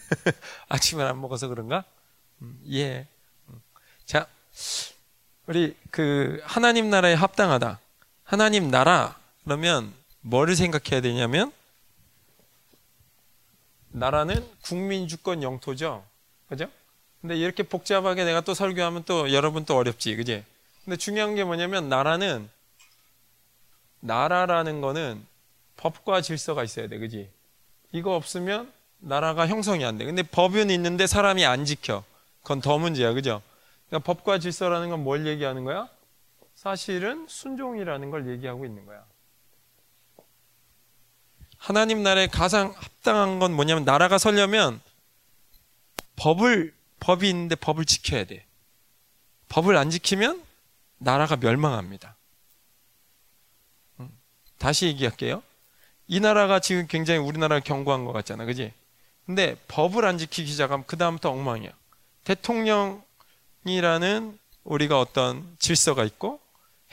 [LAUGHS] 아침을 안 먹어서 그런가? 음, 예. 음. 자, 우리 그 하나님 나라에 합당하다. 하나님 나라 그러면 뭐를 생각해야 되냐면 나라는 국민 주권 영토죠. 그죠? 근데 이렇게 복잡하게 내가 또 설교하면 또 여러분 또 어렵지. 그지? 근데 중요한 게 뭐냐면 나라는 나라라는 거는 법과 질서가 있어야 돼. 그지? 이거 없으면 나라가 형성이 안 돼. 근데 법은 있는데 사람이 안 지켜. 그건 더 문제야. 그죠? 그러니까 법과 질서라는 건 뭘 얘기하는 거야? 사실은 순종이라는 걸 얘기하고 있는 거야. 하나님 나라에 가장 합당한 건 뭐냐면 나라가 서려면 법을 법이 있는데 법을 지켜야 돼. 법을 안 지키면 나라가 멸망합니다. 음, 다시 얘기할게요. 이 나라가 지금 굉장히 우리나라를 경고한 것 같잖아. 그지? 근데 법을 안 지키기 시작하면 그다음부터 엉망이야. 대통령이라는 우리가 어떤 질서가 있고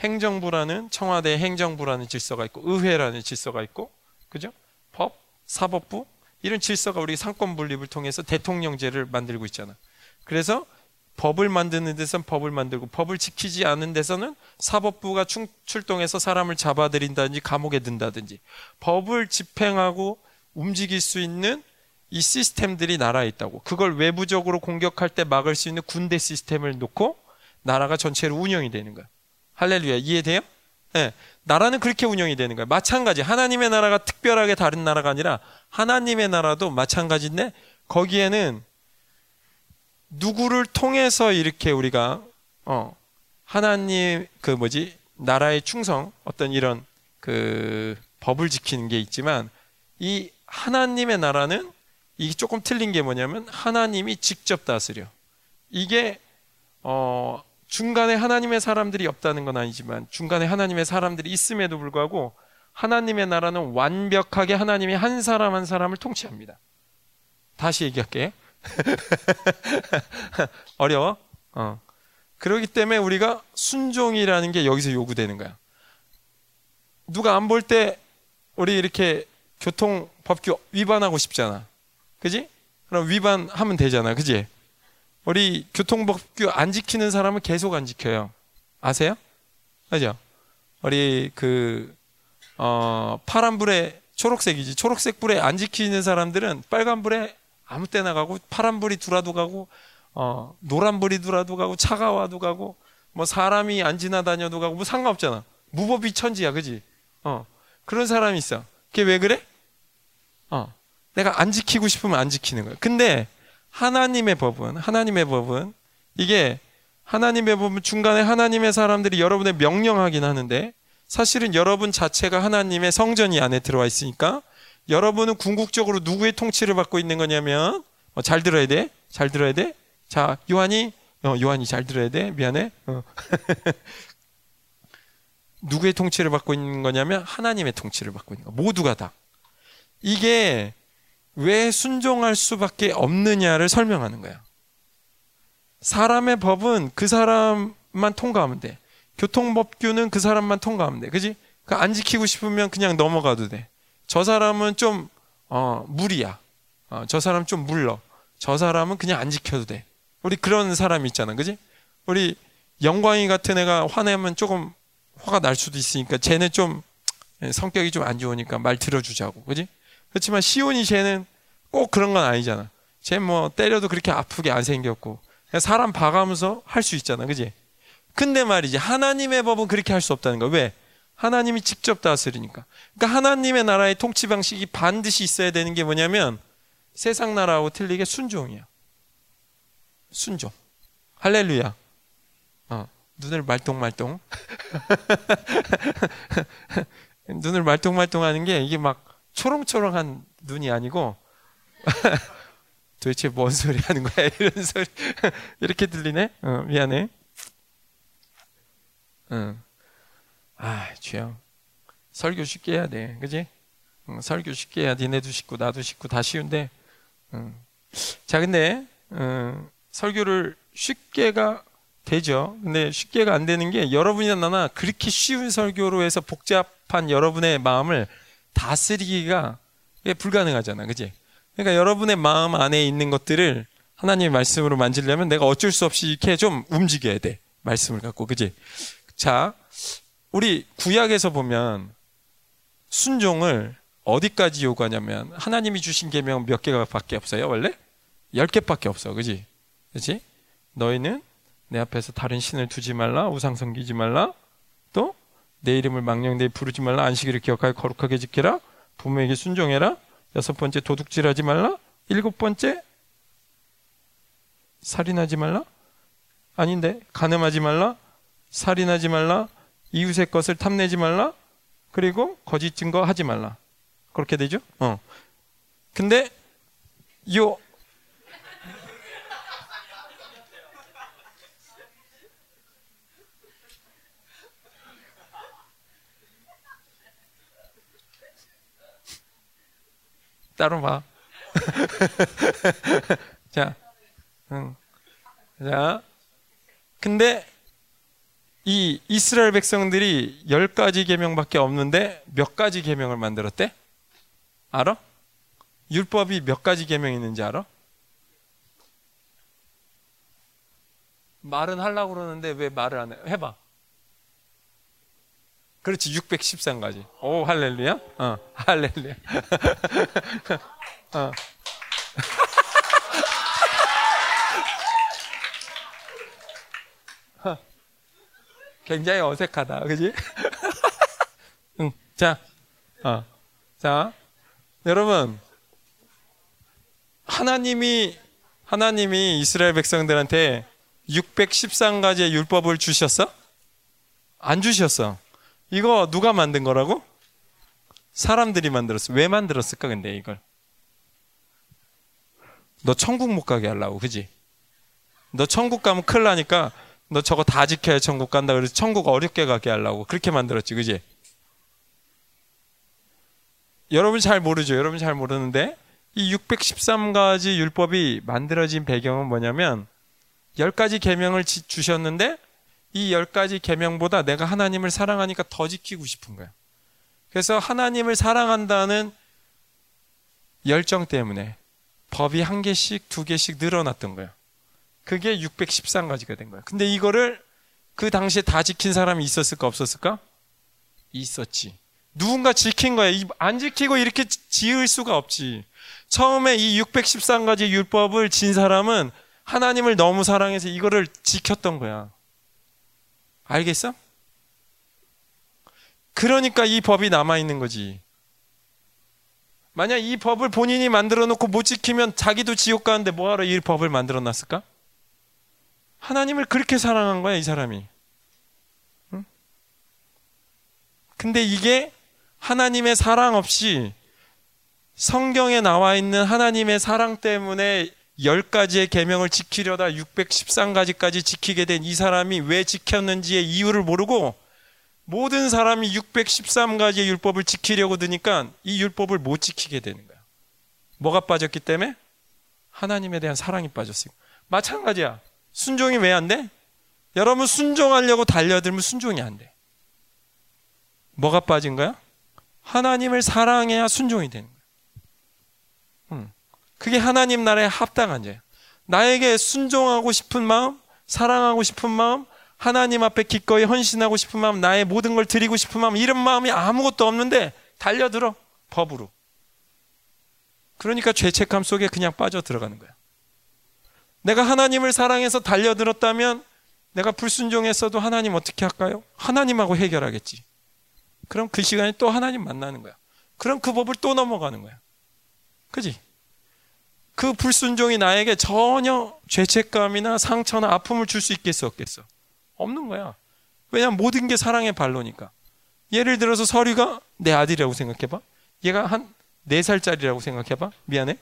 행정부라는 청와대 행정부라는 질서가 있고 의회라는 질서가 있고 그죠? 법, 사법부 이런 질서가 우리 상권 분립을 통해서 대통령제를 만들고 있잖아. 그래서 법을 만드는 데선 법을 만들고 법을 지키지 않는 데서는 사법부가 충, 출동해서 사람을 잡아들인다든지 감옥에 든다든지 법을 집행하고 움직일 수 있는 이 시스템들이 나라에 있다고. 그걸 외부적으로 공격할 때 막을 수 있는 군대 시스템을 놓고 나라가 전체로 운영이 되는 거야. 할렐루야. 이해돼요? 네. 나라는 그렇게 운영이 되는 거야. 마찬가지. 하나님의 나라가 특별하게 다른 나라가 아니라 하나님의 나라도 마찬가지인데 거기에는 누구를 통해서 이렇게 우리가 어 하나님 그 뭐지 나라의 충성 어떤 이런 그 법을 지키는 게 있지만 이 하나님의 나라는 이게 조금 틀린 게 뭐냐면 하나님이 직접 다스려 이게 어 중간에 하나님의 사람들이 없다는 건 아니지만 중간에 하나님의 사람들이 있음에도 불구하고 하나님의 나라는 완벽하게 하나님이 한 사람 한 사람을 통치합니다. 다시 얘기할게. [LAUGHS] 어려워? 어. 그렇기 때문에 우리가 순종이라는 게 여기서 요구되는 거야. 누가 안 볼 때 우리 이렇게 교통 법규 위반하고 싶잖아. 그지? 그럼 위반하면 되잖아. 그지? 우리 교통법규 안 지키는 사람은 계속 안 지켜요. 아세요? 그죠? 우리 그, 어, 파란불에 초록색이지. 초록색 불에 안 지키는 사람들은 빨간불에 아무 때나 가고 파란불이 들어와도 가고 어, 노란불이 들어와도 가고 차가 와도 가고 뭐 사람이 안 지나다녀도 가고 뭐 상관없잖아. 무법이 천지야, 그지? 어, 그런 사람이 있어. 그게 왜 그래? 어, 내가 안 지키고 싶으면 안 지키는 거야. 근데 하나님의 법은 하나님의 법은 이게 하나님의 법은 중간에 하나님의 사람들이 여러분의 명령하긴 하는데 사실은 여러분 자체가 하나님의 성전이 안에 들어와 있으니까 여러분은 궁극적으로 누구의 통치를 받고 있는 거냐면 어, 잘 들어야 돼. 잘 들어야 돼. 자, 요한이 어, 요한이 잘 들어야 돼. 미안해. 어. [LAUGHS] 누구의 통치를 받고 있는 거냐면 하나님의 통치를 받고 있는 거. 모두가 다. 이게 왜 순종할 수밖에 없느냐를 설명하는 거야. 사람의 법은 그 사람만 통과하면 돼. 교통법규는 그 사람만 통과하면 돼. 그지? 안 지키고 싶으면 그냥 넘어가도 돼. 저 사람은 좀 어, 무리야. 어, 저 사람 좀 물러. 저 사람은 그냥 안 지켜도 돼. 우리 그런 사람 있잖아, 그지? 우리 영광이 같은 애가 화내면 조금 화가 날 수도 있으니까 쟤는 좀 성격이 좀 안 좋으니까 말 들어주자고, 그지? 그렇지만 시온이 쟤는 꼭 그런 건 아니잖아. 쟤 뭐 때려도 그렇게 아프게 안 생겼고 사람 봐가면서 할 수 있잖아, 그지? 근데 말이지 하나님의 법은 그렇게 할 수 없다는 거야. 왜? 하나님이 직접 다스리니까. 그러니까 하나님의 나라의 통치 방식이 반드시 있어야 되는 게 뭐냐면 세상 나라하고 틀리게 순종이야. 순종. 할렐루야. 어, 눈을 말똥말똥. [LAUGHS] 눈을 말똥말똥 하는 게 이게 막 초롱초롱한 눈이 아니고 [LAUGHS] 도대체 뭔 소리 하는 거야? [LAUGHS] 이런 소리. 이렇게 들리네? 어, 미안해. 응. 아, 주영. 설교 쉽게 해야 돼. 그지? 응, 설교 쉽게 해야 니네도 쉽고 나도 쉽고 다 쉬운데. 응. 자, 근데 응, 설교를 쉽게가 되죠. 근데 쉽게가 안 되는 게 여러분이나 나나 그렇게 쉬운 설교로 해서 복잡한 여러분의 마음을 다스리기가 불가능하잖아. 그지? 그러니까 여러분의 마음 안에 있는 것들을 하나님의 말씀으로 만지려면 내가 어쩔 수 없이 이렇게 좀 움직여야 돼. 말씀을 갖고. 그지? 자, 우리 구약에서 보면 순종을 어디까지 요구하냐면 하나님이 주신 계명 몇 개가 밖에 없어요, 원래? 열 개밖에 없어. 그지? 그지? 너희는 내 앞에서 다른 신을 두지 말라, 우상 섬기지 말라, 또 내 이름을 망령되이 부르지 말라, 안식일을 기억하여 거룩하게 지키라, 부모에게 순종해라, 여섯 번째 도둑질하지 말라, 일곱 번째 살인하지 말라, 아닌데 간음하지 말라, 살인하지 말라, 이웃의 것을 탐내지 말라, 그리고 거짓 증거 하지 말라. 그렇게 되죠? 어. 근데 요 따로 봐. [LAUGHS] 자, 응. 자, 근데 이 이스라엘 백성들이 열 가지 계명밖에 없는데 몇 가지 계명을 만들었대? 알아? 율법이 몇 가지 계명이 있는지 알아? 말은 하려고 그러는데 왜 말을 안 해? 해봐. 그렇지, 613가지. 오, 할렐루야? 어, 할렐루야. [LAUGHS] 어. 굉장히 어색하다. 그지? [LAUGHS] 응. 자, 어. 자, 여러분. 하나님이, 하나님이 이스라엘 백성들한테 613가지의 율법을 주셨어? 안 주셨어. 이거 누가 만든 거라고? 사람들이 만들었어. 왜 만들었을까, 근데 이걸? 너 천국 못 가게 하려고, 그지? 너 천국 가면 큰일 나니까 너 저거 다 지켜야 천국 간다. 그래서 천국 어렵게 가게 하려고. 그렇게 만들었지, 그지? 여러분 잘 모르죠? 여러분 잘 모르는데, 이 613가지 율법이 만들어진 배경은 뭐냐면, 10가지 계명을 주셨는데, 이열 가지 계명보다 내가 하나님을 사랑하니까 더 지키고 싶은 거야. 그래서 하나님을 사랑한다는 열정 때문에 법이 한 개씩 두 개씩 늘어났던 거야. 그게 613가지가 된 거야. 근데 이거를 그 당시에 다 지킨 사람이 있었을까 없었을까? 있었지. 누군가 지킨 거야. 안 지키고 이렇게 지을 수가 없지. 처음에 이 613가지 율법을 진 사람은 하나님을 너무 사랑해서 이거를 지켰던 거야. 알겠어? 그러니까 이 법이 남아있는 거지. 만약 이 법을 본인이 만들어 놓고 못 지키면 자기도 지옥 가는데 뭐하러 이 법을 만들어 놨을까? 하나님을 그렇게 사랑한 거야, 이 사람이. 응? 근데 이게 하나님의 사랑 없이 성경에 나와 있는 하나님의 사랑 때문에 열 가지의 계명을 지키려다 613가지까지 지키게 된 이 사람이 왜 지켰는지의 이유를 모르고 모든 사람이 613가지의 율법을 지키려고 드니까 이 율법을 못 지키게 되는 거야. 뭐가 빠졌기 때문에? 하나님에 대한 사랑이 빠졌어요. 마찬가지야. 순종이 왜 안 돼? 여러분 순종하려고 달려들면 순종이 안 돼. 뭐가 빠진 거야? 하나님을 사랑해야 순종이 되는 거야. 음. 그게 하나님 나라에 합당한 죄야. 나에게 순종하고 싶은 마음, 사랑하고 싶은 마음, 하나님 앞에 기꺼이 헌신하고 싶은 마음, 나의 모든 걸 드리고 싶은 마음, 이런 마음이 아무것도 없는데 달려들어 법으로. 그러니까 죄책감 속에 그냥 빠져 들어가는 거야. 내가 하나님을 사랑해서 달려들었다면 내가 불순종했어도 하나님 어떻게 할까요? 하나님하고 해결하겠지. 그럼 그 시간에 또 하나님 만나는 거야. 그럼 그 법을 또 넘어가는 거야. 그지? 그 불순종이 나에게 전혀 죄책감이나 상처나 아픔을 줄 수 있겠어, 없겠어? 없는 거야. 왜냐면 모든 게 사랑의 발로니까. 예를 들어서 서리가 내 아들이라고 생각해봐. 얘가 한 4살짜리라고 생각해봐. 미안해.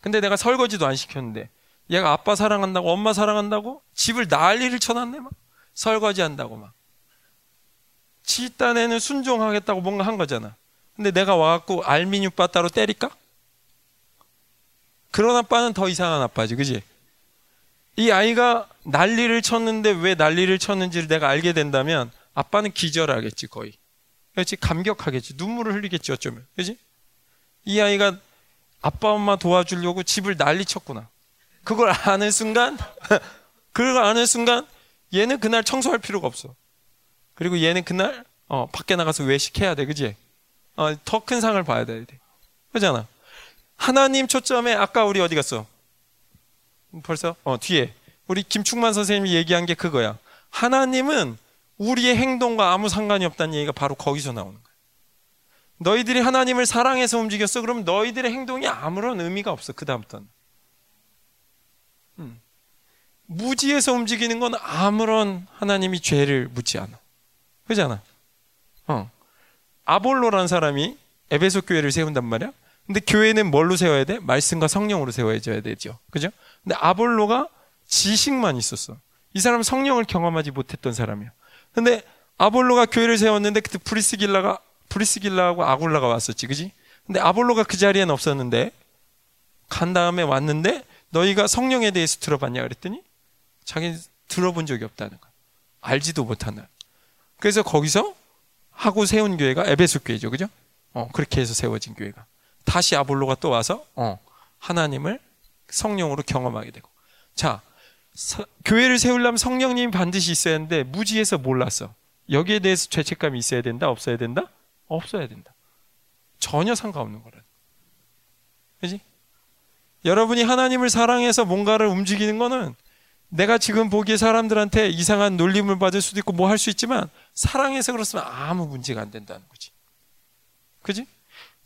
근데 내가 설거지도 안 시켰는데 얘가 아빠 사랑한다고 엄마 사랑한다고 집을 난리를 쳐놨네 막. 설거지 한다고 막. 지 딴에는 순종하겠다고 뭔가 한 거잖아. 근데 내가 와갖고 알미늄 바 따로 때릴까? 그런 아빠는 더 이상한 아빠지 그지? 이 아이가 난리를 쳤는데 왜 난리를 쳤는지를 내가 알게 된다면 아빠는 기절하겠지 거의. 그렇지? 감격하겠지. 눈물을 흘리겠지 어쩌면. 그지? 이 아이가 아빠 엄마 도와주려고 집을 난리 쳤구나 그걸 아는 순간, [LAUGHS] 그걸 아는 순간, 얘는 그날 청소할 필요가 없어. 그리고 얘는 그날, 어, 밖에 나가서 외식해야 돼. 그지? 어, 더 큰 상을 봐야 돼. 그잖아. 하나님 초점에 아까 우리 어디 갔어? 벌써? 어, 뒤에. 우리 김충만 선생님이 얘기한 게 그거야. 하나님은 우리의 행동과 아무 상관이 없다는 얘기가 바로 거기서 나오는 거야. 너희들이 하나님을 사랑해서 움직였어. 그럼 너희들의 행동이 아무런 의미가 없어. 그 다음부터는. 음. 무지에서 움직이는 건 아무런 하나님이 죄를 묻지 않아. 그잖아. 어. 아볼로라는 사람이 에베소 교회를 세운단 말이야. 근데 교회는 뭘로 세워야 돼? 말씀과 성령으로 세워줘야 되죠. 그죠? 근데 아볼로가 지식만 있었어. 이 사람은 성령을 경험하지 못했던 사람이야. 근데 아볼로가 교회를 세웠는데 그때 프리스길라가 프리스길라하고 아골라가 왔었지. 그지? 근데 아볼로가 그 자리에는 없었는데 간 다음에 왔는데 너희가 성령에 대해서 들어봤냐 그랬더니 자기는 들어본 적이 없다는 거야. 알지도 못하는. 그래서 거기서 하고 세운 교회가 에베소 교회죠. 그죠? 어, 그렇게 해서 세워진 교회가. 다시 아볼로가 또 와서 어, 하나님을 성령으로 경험하게 되고. 자, 서, 교회를 세우려면 성령님이 반드시 있어야 하는데 무지해서 몰랐어. 여기에 대해서 죄책감이 있어야 된다, 없어야 된다? 없어야 된다. 전혀 상관없는 거라. 그지? 여러분이 하나님을 사랑해서 뭔가를 움직이는 거는 내가 지금 보기에 사람들한테 이상한 놀림을 받을 수도 있고 뭐 할 수 있지만 사랑해서 그렇으면 아무 문제가 안 된다는 거지. 그지?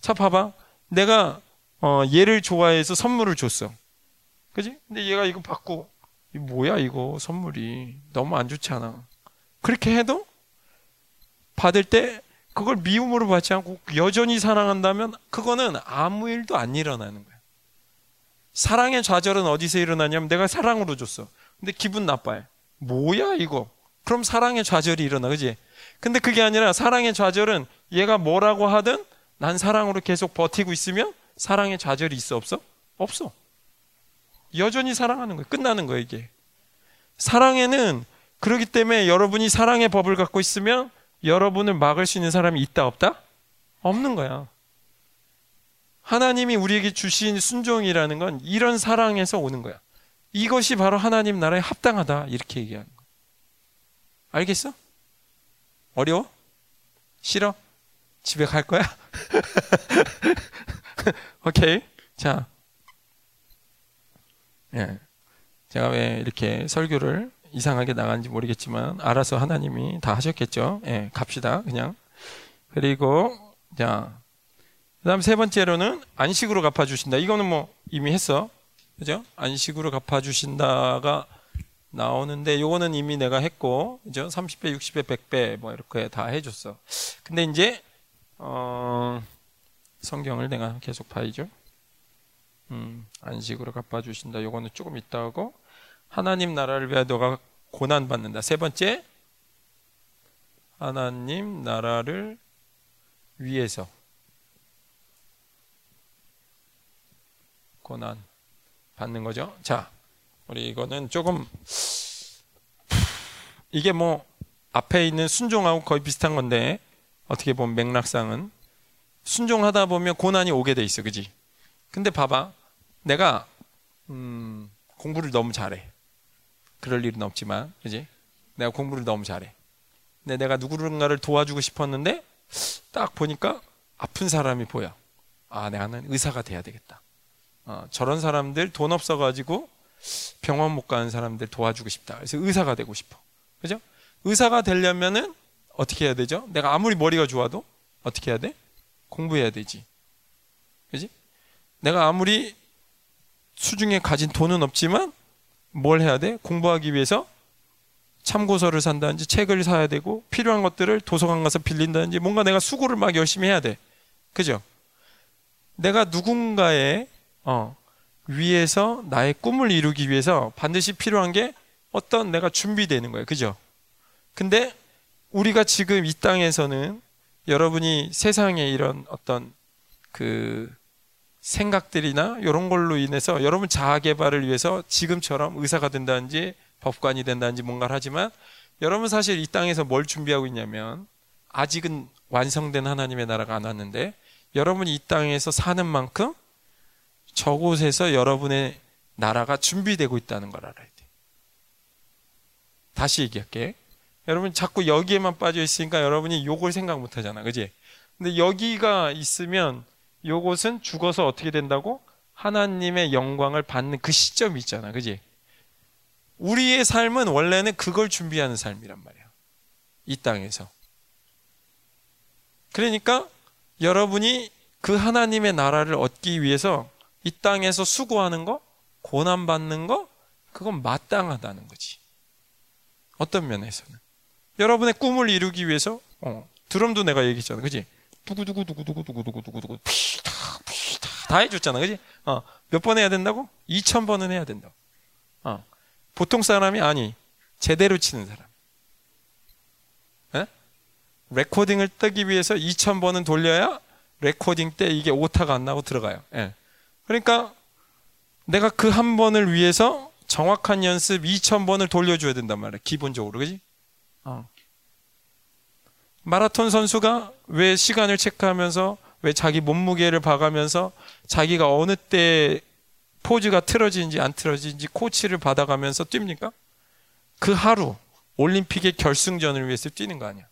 자, 봐봐. 내가 어, 얘를 좋아해서 선물을 줬어. 그지? 근데 얘가 이거 받고 이 뭐야 이거 선물이 너무 안 좋지 않아. 그렇게 해도 받을 때 그걸 미움으로 받지 않고 여전히 사랑한다면 그거는 아무 일도 안 일어나는 거야. 사랑의 좌절은 어디서 일어나냐면 내가 사랑으로 줬어. 근데 기분 나빠요. 뭐야 이거? 그럼 사랑의 좌절이 일어나, 그지? 근데 그게 아니라 사랑의 좌절은 얘가 뭐라고 하든 난 사랑으로 계속 버티고 있으면 사랑의 좌절이 있어 없어? 없어. 여전히 사랑하는 거예요. 끝나는 거예요, 이게. 사랑에는 그러기 때문에 여러분이 사랑의 법을 갖고 있으면 여러분을 막을 수 있는 사람이 있다 없다? 없는 거야. 하나님이 우리에게 주신 순종이라는 건 이런 사랑에서 오는 거야. 이것이 바로 하나님 나라에 합당하다. 이렇게 얘기하는 거야. 알겠어? 어려워? 싫어? 집에 갈 거야? [LAUGHS] 오케이. 자. 예. 제가 왜 이렇게 설교를 이상하게 나간지 모르겠지만 알아서 하나님이 다 하셨겠죠. 예, 갑시다. 그냥. 그리고 자, 그다음 세 번째로는 안식으로 갚아주신다. 이거는 뭐 이미 했어, 그죠? 안식으로 갚아주신다가 나오는데 요거는 이미 내가 했고, 그죠? 30배, 60배, 100배 뭐 이렇게 다 해줬어. 근데 이제 어, 성경을 내가 계속 봐야죠. 음, 안식으로 갚아주신다. 요거는 조금 있다 하고 하나님 나라를 위하여 너가 고난 받는다. 세 번째 하나님 나라를 위해서 고난 받는 거죠. 자, 우리 이거는 조금 이게 뭐 앞에 있는 순종하고 거의 비슷한 건데 어떻게 보면 맥락상은 순종하다 보면 고난이 오게 돼 있어, 그지? 근데 봐봐, 내가 음, 공부를 너무 잘해. 그럴 일은 없지만, 그지? 내가 공부를 너무 잘해. 근데 내가 누구인가를 도와주고 싶었는데 딱 보니까 아픈 사람이 보여. 아, 나는 의사가 돼야 되겠다. 어, 저런 사람들 돈 없어가지고 병원 못 가는 사람들 도와주고 싶다. 그래서 의사가 되고 싶어. 그죠? 의사가 되려면은 어떻게 해야 되죠? 내가 아무리 머리가 좋아도 어떻게 해야 돼? 공부해야 되지. 그지? 내가 아무리 수중에 가진 돈은 없지만 뭘 해야 돼? 공부하기 위해서 참고서를 산다든지 책을 사야 되고 필요한 것들을 도서관 가서 빌린다든지 뭔가 내가 수고를 막 열심히 해야 돼. 그죠? 내가 누군가의 어, 위해서 나의 꿈을 이루기 위해서 반드시 필요한 게 어떤 내가 준비되는 거예요. 그죠? 근데 우리가 지금 이 땅에서는 여러분이 세상에 이런 어떤 그 생각들이나 이런 걸로 인해서 여러분 자아 개발을 위해서 지금처럼 의사가 된다든지 법관이 된다든지 뭔가를 하지만 여러분 사실 이 땅에서 뭘 준비하고 있냐면 아직은 완성된 하나님의 나라가 안 왔는데 여러분이 이 땅에서 사는 만큼 저곳에서 여러분의 나라가 준비되고 있다는 걸 알아야 돼. 다시 얘기할게. 여러분 자꾸 여기에만 빠져 있으니까 여러분이 요걸 생각 못 하잖아. 그지? 근데 여기가 있으면 요것은 죽어서 어떻게 된다고? 하나님의 영광을 받는 그 시점이 있잖아. 그지? 우리의 삶은 원래는 그걸 준비하는 삶이란 말이야. 이 땅에서. 그러니까 여러분이 그 하나님의 나라를 얻기 위해서 이 땅에서 수고하는 거, 고난받는 거, 그건 마땅하다는 거지. 어떤 면에서는. 여러분의 꿈을 이루기 위해서, 어, 드럼도 내가 얘기했잖아. 그지? 두구두구두구두구두구두구두구 피다 피다 다 해줬잖아, 그지? 어, 몇 번 해야 된다고? 2천 번은 해야 된다. 어, 보통 사람이 아니 제대로 치는 사람. 에? 레코딩을 뜨기 위해서 2천 번은 돌려야 레코딩 때 이게 오타가 안 나고 들어가요. 에. 그러니까 내가 그 한 번을 위해서 정확한 연습 2,000번을 돌려줘야 된단 말이야. 기본적으로, 그지? 어. 마라톤 선수가 왜 시간을 체크하면서 왜 자기 몸무게를 봐가면서 자기가 어느 때 포즈가 틀어지는지 안 틀어지는지 코치를 받아가면서 뜁니까? 그 하루 올림픽의 결승전을 위해서 뛰는 거 아니야.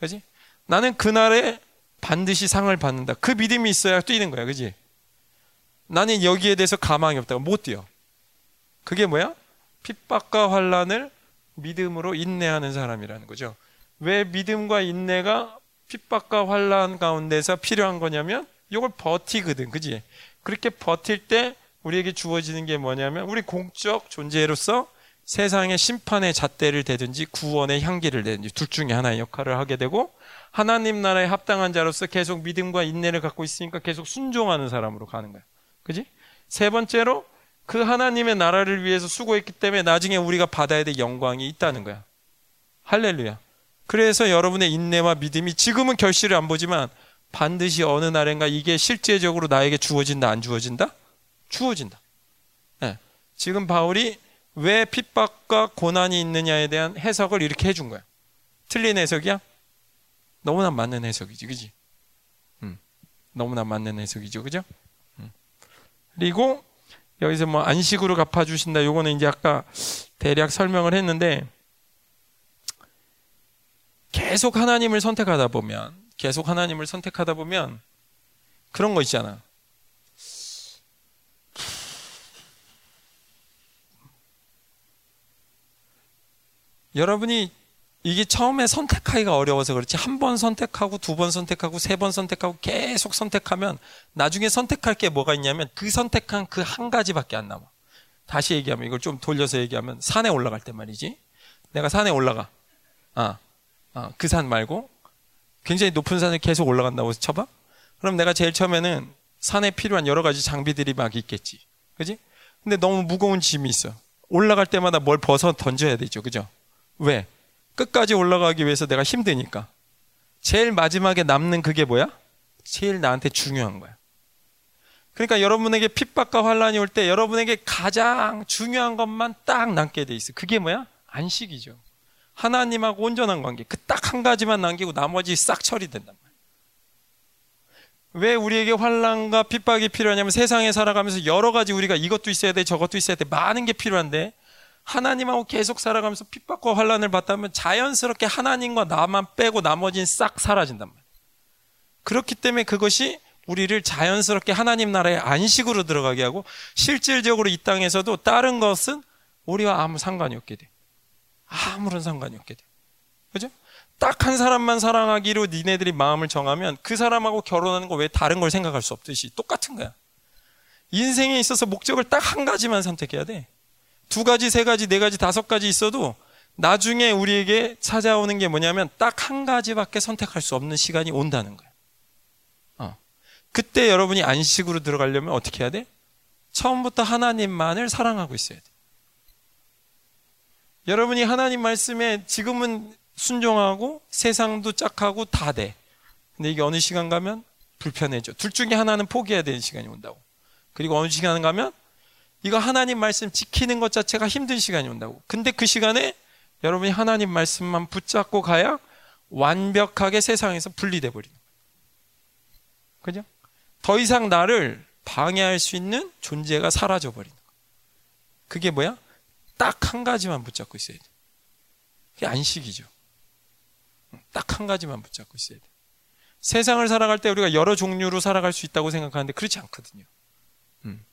그지? 나는 그날에 반드시 상을 받는다. 그 믿음이 있어야 뛰는 거야. 그지? 나는 여기에 대해서 가망이 없다고 못 뛰어. 그게 뭐야? 핍박과 환란을 믿음으로 인내하는 사람이라는 거죠. 왜 믿음과 인내가 핍박과 환란 가운데서 필요한 거냐면 이걸 버티거든. 그지? 그렇게 버틸 때 우리에게 주어지는 게 뭐냐면 우리 공적 존재로서 세상의 심판의 잣대를 대든지 구원의 향기를 대든지 둘 중에 하나의 역할을 하게 되고 하나님 나라에 합당한 자로서 계속 믿음과 인내를 갖고 있으니까 계속 순종하는 사람으로 가는 거야. 그지? 세 번째로 그 하나님의 나라를 위해서 수고했기 때문에 나중에 우리가 받아야 될 영광이 있다는 거야. 할렐루야. 그래서 여러분의 인내와 믿음이 지금은 결실을 안 보지만 반드시 어느 날인가 이게 실제적으로 나에게 주어진다, 안 주어진다? 주어진다. 네. 지금 바울이 왜 핍박과 고난이 있느냐에 대한 해석을 이렇게 해준 거야. 틀린 해석이야? 너무나 맞는 해석이지, 그지? 음, 너무나 맞는 해석이죠, 그죠? 그리고 여기서 뭐 안식으로 갚아주신다. 요거는 이제 아까 대략 설명을 했는데 계속 하나님을 선택하다 보면 계속 하나님을 선택하다 보면 그런 거 있잖아. 여러분이 이게 처음에 선택하기가 어려워서 그렇지 한 번 선택하고 두 번 선택하고 세 번 선택하고 계속 선택하면 나중에 선택할 게 뭐가 있냐면 그 선택한 그 한 가지밖에 안 남아. 다시 얘기하면 이걸 좀 돌려서 얘기하면 산에 올라갈 때 말이지. 내가 산에 올라가. 아, 아, 그산 말고 굉장히 높은 산을 계속 올라간다고 쳐봐. 그럼 내가 제일 처음에는 산에 필요한 여러 가지 장비들이 막 있겠지. 그지? 근데 너무 무거운 짐이 있어. 올라갈 때마다 뭘 벗어 던져야 되죠. 그죠? 왜? 끝까지 올라가기 위해서 내가 힘드니까. 제일 마지막에 남는 그게 뭐야? 제일 나한테 중요한 거야. 그러니까 여러분에게 핍박과 환란이 올 때 여러분에게 가장 중요한 것만 딱 남게 돼 있어. 그게 뭐야? 안식이죠. 하나님하고 온전한 관계. 그 딱 한 가지만 남기고 나머지 싹 처리된단 말이야. 왜 우리에게 환란과 핍박이 필요하냐면 세상에 살아가면서 여러 가지 우리가 이것도 있어야 돼, 저것도 있어야 돼, 많은 게 필요한데 하나님하고 계속 살아가면서 핍박과 환란을 받다면 자연스럽게 하나님과 나만 빼고 나머지는 싹 사라진단 말이에요. 그렇기 때문에 그것이 우리를 자연스럽게 하나님 나라의 안식으로 들어가게 하고 실질적으로 이 땅에서도 다른 것은 우리와 아무 상관이 없게 돼. 아무런 상관이 없게 돼. 그죠? 딱 한 사람만 사랑하기로 니네들이 마음을 정하면 그 사람하고 결혼하는 거 왜 다른 걸 생각할 수 없듯이 똑같은 거야. 인생에 있어서 목적을 딱 한 가지만 선택해야 돼. 두 가지, 세 가지, 네 가지, 다섯 가지 있어도 나중에 우리에게 찾아오는 게 뭐냐면 딱 한 가지밖에 선택할 수 없는 시간이 온다는 거야. 어. 그때 여러분이 안식으로 들어가려면 어떻게 해야 돼? 처음부터 하나님만을 사랑하고 있어야 돼. 여러분이 하나님 말씀에 지금은 순종하고 세상도 짝하고 다 돼. 근데 이게 어느 시간 가면 불편해져. 둘 중에 하나는 포기해야 되는 시간이 온다고. 그리고 어느 시간 가면 이거 하나님 말씀 지키는 것 자체가 힘든 시간이 온다고. 근데 그 시간에 여러분이 하나님 말씀만 붙잡고 가야 완벽하게 세상에서 분리돼 버리는 그죠? 더 이상 나를 방해할 수 있는 존재가 사라져 버리는 거. 그게 뭐야? 딱 한 가지만 붙잡고 있어야 돼. 그게 안식이죠. 딱 한 가지만 붙잡고 있어야 돼. 세상을 살아갈 때 우리가 여러 종류로 살아갈 수 있다고 생각하는데 그렇지 않거든요. 음.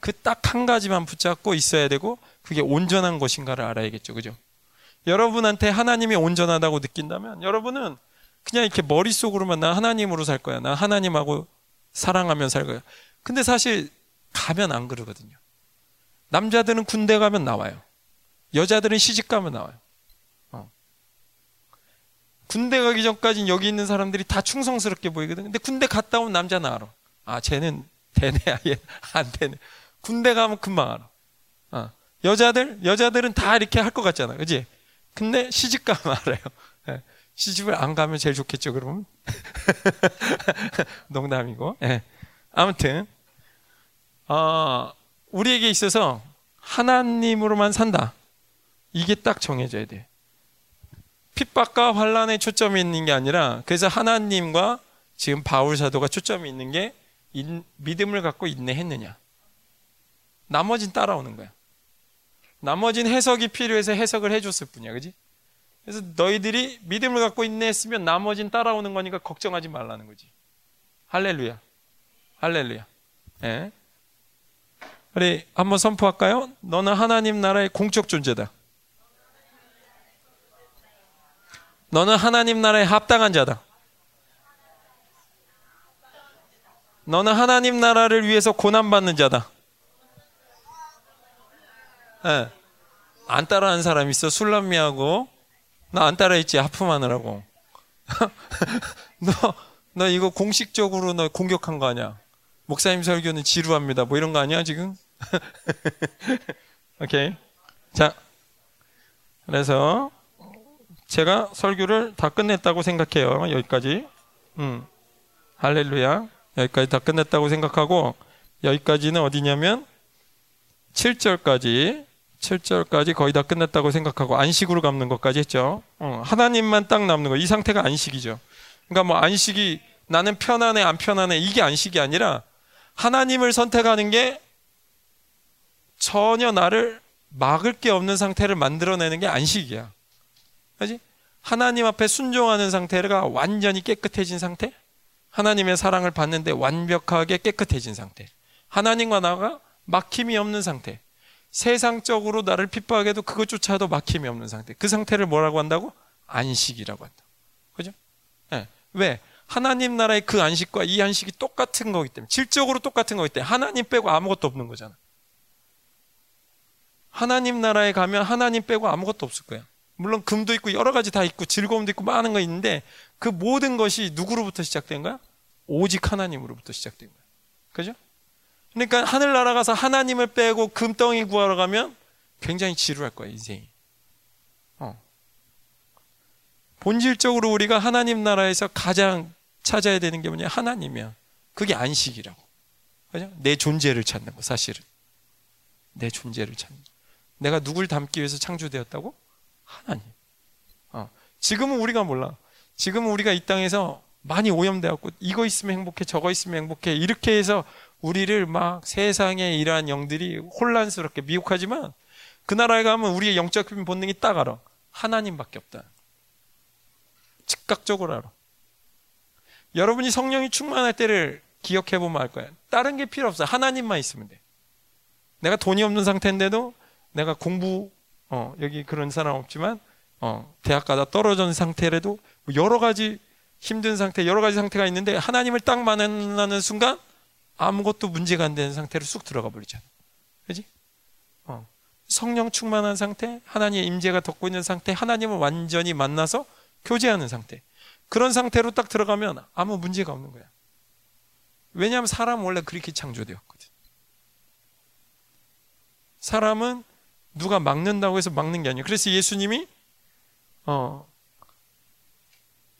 그 딱 한 가지만 붙잡고 있어야 되고 그게 온전한 것인가를 알아야겠죠. 그죠? 여러분한테 하나님이 온전하다고 느낀다면 여러분은 그냥 이렇게 머릿속으로만 나 하나님으로 살 거야. 나 하나님하고 사랑하면 살 거야. 근데 사실 가면 안 그러거든요. 남자들은 군대 가면 나와요. 여자들은 시집 가면 나와요. 어. 군대 가기 전까지는 여기 있는 사람들이 다 충성스럽게 보이거든. 근데 군대 갔다 온 남자는 알아. 아, 쟤는 되네, [LAUGHS] 아예 안 되네. 군대 가면 금방 알아. 어. 여자들, 여자들은 다 이렇게 할 것 같잖아. 그지? 근데 시집 가면 [LAUGHS] 알아요. 예. 시집을 안 가면 제일 좋겠죠, 그러면? [LAUGHS] 농담이고. 예. 아무튼, 어, 우리에게 있어서 하나님으로만 산다. 이게 딱 정해져야 돼. 핍박과 환란에 초점이 있는 게 아니라 그래서 하나님과 지금 바울 사도가 초점이 있는 게 믿음을 갖고 인내했느냐. 나머진 따라오는 거야. 나머진 해석이 필요해서 해석을 해줬을 뿐이야, 그지? 그래서 너희들이 믿음을 갖고 인내했으면 나머진 따라오는 거니까 걱정하지 말라는 거지. 할렐루야. 할렐루야. 예. 우리 한번 선포할까요? 너는 하나님 나라의 공적 존재다. 너는 하나님 나라에 합당한 자다. 너는 하나님 나라를 위해서 고난받는 자다. 네. 안 따라하는 사람 있어 술람미하고 나 안 따라했지 하품하느라고 [LAUGHS] 너, 너 이거 공식적으로 너 공격한 거 아니야 목사님 설교는 지루합니다 뭐 이런 거 아니야 지금 [LAUGHS] 오케이 자 그래서 제가 설교를 다 끝냈다고 생각해요 여기까지 음 할렐루야 여기까지 다 끝냈다고 생각하고 여기까지는 어디냐면 7절까지 7절까지 거의 다 끝냈다고 생각하고 안식으로 갚는 것까지 했죠. 어, 하나님만 딱 남는 거. 이 상태가 안식이죠. 그러니까 뭐 안식이 나는 편안해 안 편안해 이게 안식이 아니라 하나님을 선택하는 게 전혀 나를 막을 게 없는 상태를 만들어내는 게 안식이야. 그지? 하나님 앞에 순종하는 상태가 완전히 깨끗해진 상태? 하나님의 사랑을 받는데 완벽하게 깨끗해진 상태. 하나님과 나가 막힘이 없는 상태. 세상적으로 나를 핍박해도 그것조차도 막힘이 없는 상태. 그 상태를 뭐라고 한다고? 안식이라고 한다. 그죠? 네. 왜? 하나님 나라의 그 안식과 이 안식이 똑같은 거기 때문에 질적으로 똑같은 거기 때문에 하나님 빼고 아무것도 없는 거잖아. 하나님 나라에 가면 하나님 빼고 아무것도 없을 거야. 물론 금도 있고 여러 가지 다 있고 즐거움도 있고 많은 거 있는데 그 모든 것이 누구로부터 시작된 거야? 오직 하나님으로부터 시작된 거야. 그죠? 그러니까 하늘나라 가서 하나님을 빼고 금덩이 구하러 가면 굉장히 지루할 거야, 인생이. 어. 본질적으로 우리가 하나님 나라에서 가장 찾아야 되는 게 뭐냐? 하나님이야. 그게 안식이라고. 그죠? 내 존재를 찾는 거, 사실은. 내 존재를 찾는 거. 내가 누굴 닮기 위해서 창조되었다고? 하나님. 어. 지금은 우리가 몰라. 지금은 우리가 이 땅에서 많이 오염되었고, 이거 있으면 행복해, 저거 있으면 행복해, 이렇게 해서 우리를 막 세상에 이러한 영들이 혼란스럽게 미혹하지만 그 나라에 가면 우리의 영적 본능이 딱 알아. 하나님밖에 없다. 즉각적으로 알아. 여러분이 성령이 충만할 때를 기억해 보면 알 거야. 다른 게 필요 없어. 하나님만 있으면 돼. 내가 돈이 없는 상태인데도 내가 공부 어, 여기 그런 사람 없지만 어, 대학 가다 떨어진 상태라도 뭐 여러 가지 힘든 상태, 여러 가지 상태가 있는데 하나님을 딱 만나는 순간 아무것도 문제가 안 되는 상태로 쑥 들어가 버리잖아. 그지? 어. 성령 충만한 상태, 하나님의 임재가 덮고 있는 상태, 하나님을 완전히 만나서 교제하는 상태. 그런 상태로 딱 들어가면 아무 문제가 없는 거야. 왜냐하면 사람은 원래 그렇게 창조되었거든. 사람은 누가 막는다고 해서 막는 게 아니에요. 그래서 예수님이 어,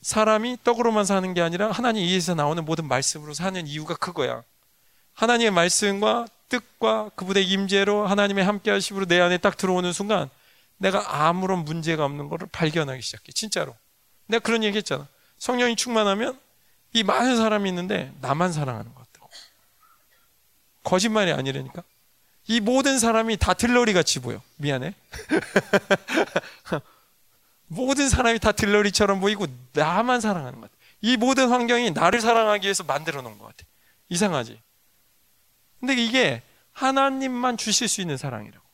사람이 떡으로만 사는 게 아니라 하나님 이에서 나오는 모든 말씀으로 사는 이유가 그거야. 하나님의 말씀과 뜻과 그분의 임재로 하나님의 함께 하심으로 내 안에 딱 들어오는 순간 내가 아무런 문제가 없는 것을 발견하기 시작해. 진짜로. 내가 그런 얘기 했잖아. 성령이 충만하면 이 많은 사람이 있는데 나만 사랑하는 것 같다고. 거짓말이 아니라니까. 이 모든 사람이 다 들러리 같이 보여. 미안해. [LAUGHS] 모든 사람이 다 들러리처럼 보이고 나만 사랑하는 것 같아. 이 모든 환경이 나를 사랑하기 위해서 만들어 놓은 것 같아. 이상하지? 근데 이게 하나님만 주실 수 있는 사랑이라고.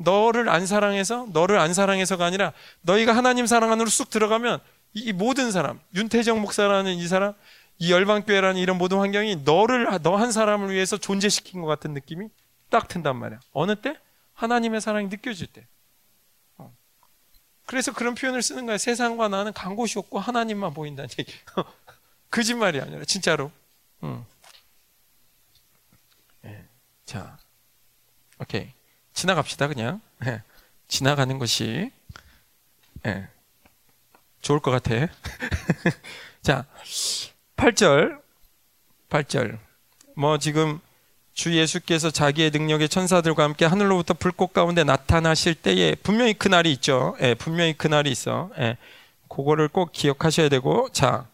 너를 안 사랑해서, 너를 안 사랑해서가 아니라 너희가 하나님 사랑 안으로 쑥 들어가면 이 모든 사람, 윤태정 목사라는 이 사람, 이 열방교회라는 이런 모든 환경이 너를, 너 한 사람을 위해서 존재시킨 것 같은 느낌이 딱 든단 말이야. 어느 때? 하나님의 사랑이 느껴질 때. 그래서 그런 표현을 쓰는 거야. 세상과 나는 간 곳이 없고 하나님만 보인다는 얘기. [LAUGHS] 거짓말이 아니라 진짜로. 응. 네. 자, 오케이. 지나갑시다 그냥. 네. 지나가는 것이 네. 좋을 것 같아. [LAUGHS] 자, 8절. 8절. 뭐 지금 주 예수께서 자기의 능력의 천사들과 함께 하늘로부터 불꽃 가운데 나타나실 때에 분명히 그 날이 있죠. 예, 분명히 그 날이 있어. 예, 그거를 꼭 기억하셔야 되고, 자,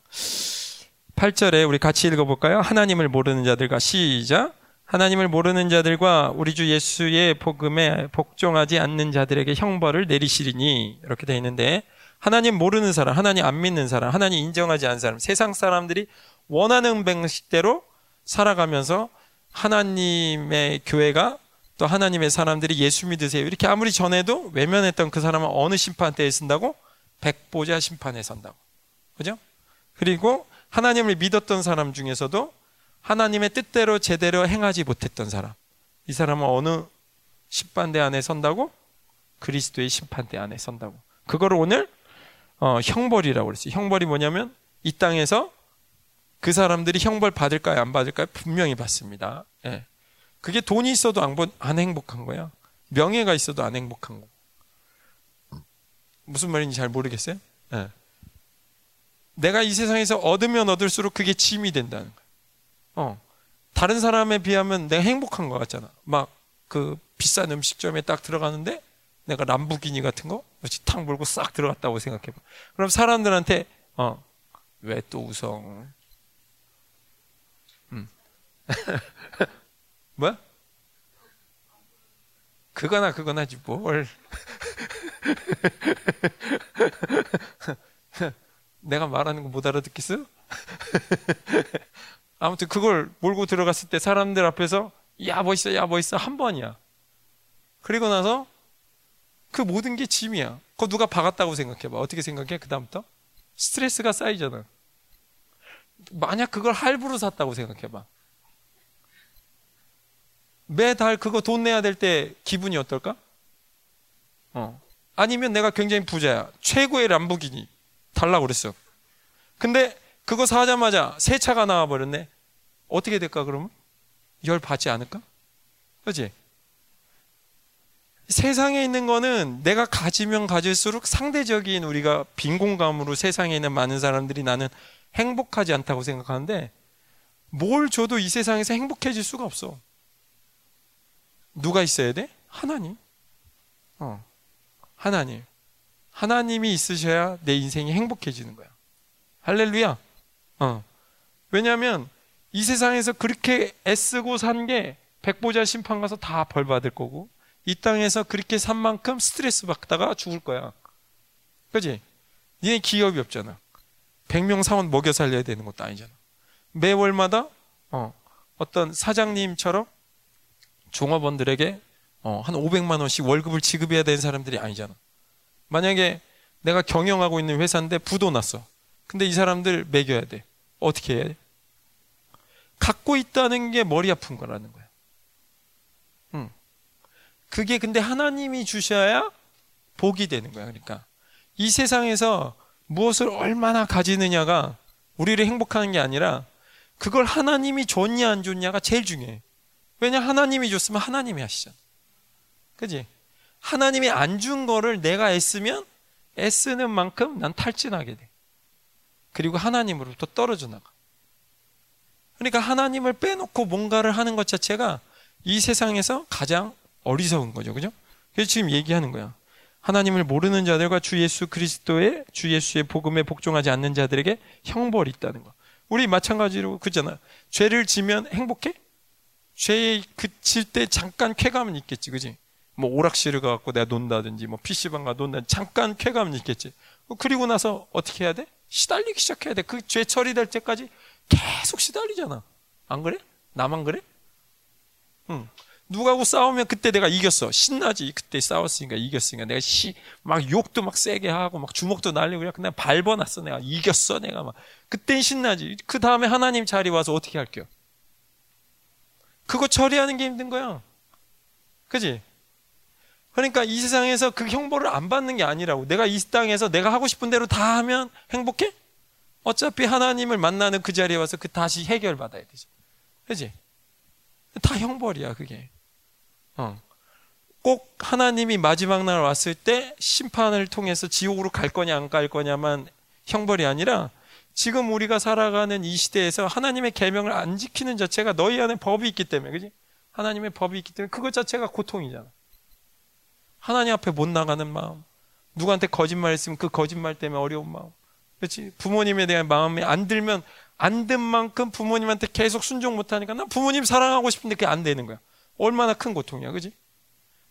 8절에 우리 같이 읽어볼까요? 하나님을 모르는 자들과 시작. 하나님을 모르는 자들과 우리 주 예수의 복음에 복종하지 않는 자들에게 형벌을 내리시리니 이렇게 되어 있는데 하나님 모르는 사람, 하나님 안 믿는 사람, 하나님 인정하지 않는 사람, 세상 사람들이 원하는 방식대로 살아가면서 하나님의 교회가 또 하나님의 사람들이 예수 믿으세요. 이렇게 아무리 전해도 외면했던 그 사람은 어느 심판대에 쓴다고? 백보자 심판에 선다고. 그죠? 그리고 하나님을 믿었던 사람 중에서도 하나님의 뜻대로 제대로 행하지 못했던 사람. 이 사람은 어느 심판대 안에 선다고? 그리스도의 심판대 안에 선다고. 그거를 오늘 어, 형벌이라고 그랬어요. 형벌이 뭐냐면 이 땅에서 그 사람들이 형벌 받을까요? 안 받을까요? 분명히 받습니다. 예. 그게 돈이 있어도 안, 안 행복한 거야. 명예가 있어도 안 행복한 거. 무슨 말인지 잘 모르겠어요? 예. 내가 이 세상에서 얻으면 얻을수록 그게 짐이 된다는 거야. 어. 다른 사람에 비하면 내가 행복한 것 같잖아. 막 그 비싼 음식점에 딱 들어가는데 내가 람부기니 같은 거탁 몰고 싹 들어갔다고 생각해봐. 그럼 사람들한테 어, 왜또 웃어? [LAUGHS] 뭐야? 그거나 그거나지 뭘. [LAUGHS] 내가 말하는 거 못 알아듣겠어? [LAUGHS] 아무튼 그걸 몰고 들어갔을 때 사람들 앞에서 야 멋있어 야 멋있어 한 번이야. 그리고 나서 그 모든 게 짐이야. 그거 누가 박았다고 생각해봐. 어떻게 생각해? 그 다음부터 스트레스가 쌓이잖아. 만약 그걸 할부로 샀다고 생각해봐. 매달 그거 돈 내야 될 때 기분이 어떨까? 어. 아니면 내가 굉장히 부자야. 최고의 람보기니 달라고 그랬어. 근데 그거 사자마자 새 차가 나와 버렸네. 어떻게 될까 그러면? 열 받지 않을까? 그지? 세상에 있는 거는 내가 가지면 가질수록 상대적인 우리가 빈 공감으로 세상에 있는 많은 사람들이 나는 행복하지 않다고 생각하는데 뭘 줘도 이 세상에서 행복해질 수가 없어. 누가 있어야 돼? 하나님. 어. 하나님. 하나님이 있으셔야 내 인생이 행복해지는 거야. 할렐루야. 어. 왜냐하면 이 세상에서 그렇게 애쓰고 산 게 백보자 심판 가서 다 벌 받을 거고 이 땅에서 그렇게 산 만큼 스트레스 받다가 죽을 거야. 그지? 니네 기업이 없잖아. 100명 사원 먹여 살려야 되는 것도 아니잖아. 매월마다 어, 어떤 사장님처럼 종업원들에게 어, 한 500만 원씩 월급을 지급해야 되는 사람들이 아니잖아. 만약에 내가 경영하고 있는 회사인데 부도 났어. 근데 이 사람들 매겨야 돼. 어떻게 해야 돼? 갖고 있다는 게 머리 아픈 거라는 거야. 응. 그게 근데 하나님이 주셔야 복이 되는 거야. 그러니까 이 세상에서 무엇을 얼마나 가지느냐가 우리를 행복하는 게 아니라 그걸 하나님이 줬냐 안 줬냐가 제일 중요해. 왜냐 하나님이 줬으면 하나님이 하시잖아. 그지? 하나님이 안 준 거를 내가 애쓰면 애쓰는 만큼 난 탈진하게 돼. 그리고 하나님으로부터 떨어져 나가. 그러니까 하나님을 빼놓고 뭔가를 하는 것 자체가 이 세상에서 가장 어리석은 거죠. 그죠? 그래서 지금 얘기하는 거야. 하나님을 모르는 자들과 주 예수 그리스도의 주 예수의 복음에 복종하지 않는 자들에게 형벌이 있다는 거. 우리 마찬가지로 그잖아. 죄를 지면 행복해? 죄에 그칠 때 잠깐 쾌감은 있겠지, 그지? 뭐 오락실을 가갖고 내가 논다든지, 뭐 PC방 가 논다든지 잠깐 쾌감은 있겠지. 그리고 나서 어떻게 해야 돼? 시달리기 시작해야 돼. 그 죄 처리될 때까지 계속 시달리잖아. 안 그래? 나만 그래? 응. 누가하고 싸우면 그때 내가 이겼어. 신나지. 그때 싸웠으니까 이겼으니까. 내가 시, 막 욕도 막 세게 하고, 막 주먹도 날리고, 그냥 그냥 밟아놨어. 내가 이겼어. 내가 막. 그땐 신나지. 그 다음에 하나님 자리 와서 어떻게 할게요? 그거 처리하는 게 힘든 거야. 그지? 그러니까 이 세상에서 그 형벌을 안 받는 게 아니라고. 내가 이 땅에서 내가 하고 싶은 대로 다 하면 행복해? 어차피 하나님을 만나는 그 자리에 와서 그 다시 해결받아야 되죠. 그지? 다 형벌이야, 그게. 어. 꼭 하나님이 마지막 날 왔을 때 심판을 통해서 지옥으로 갈 거냐 안 갈 거냐만 형벌이 아니라 지금 우리가 살아가는 이 시대에서 하나님의 계명을 안 지키는 자체가 너희 안에 법이 있기 때문에 그지? 하나님의 법이 있기 때문에 그것 자체가 고통이잖아. 하나님 앞에 못 나가는 마음, 누구한테 거짓말했으면 그 거짓말 때문에 어려운 마음, 그렇지? 부모님에 대한 마음이 안 들면 안 든 만큼 부모님한테 계속 순종 못하니까 난 부모님 사랑하고 싶은데 그게 안 되는 거야. 얼마나 큰 고통이야, 그지?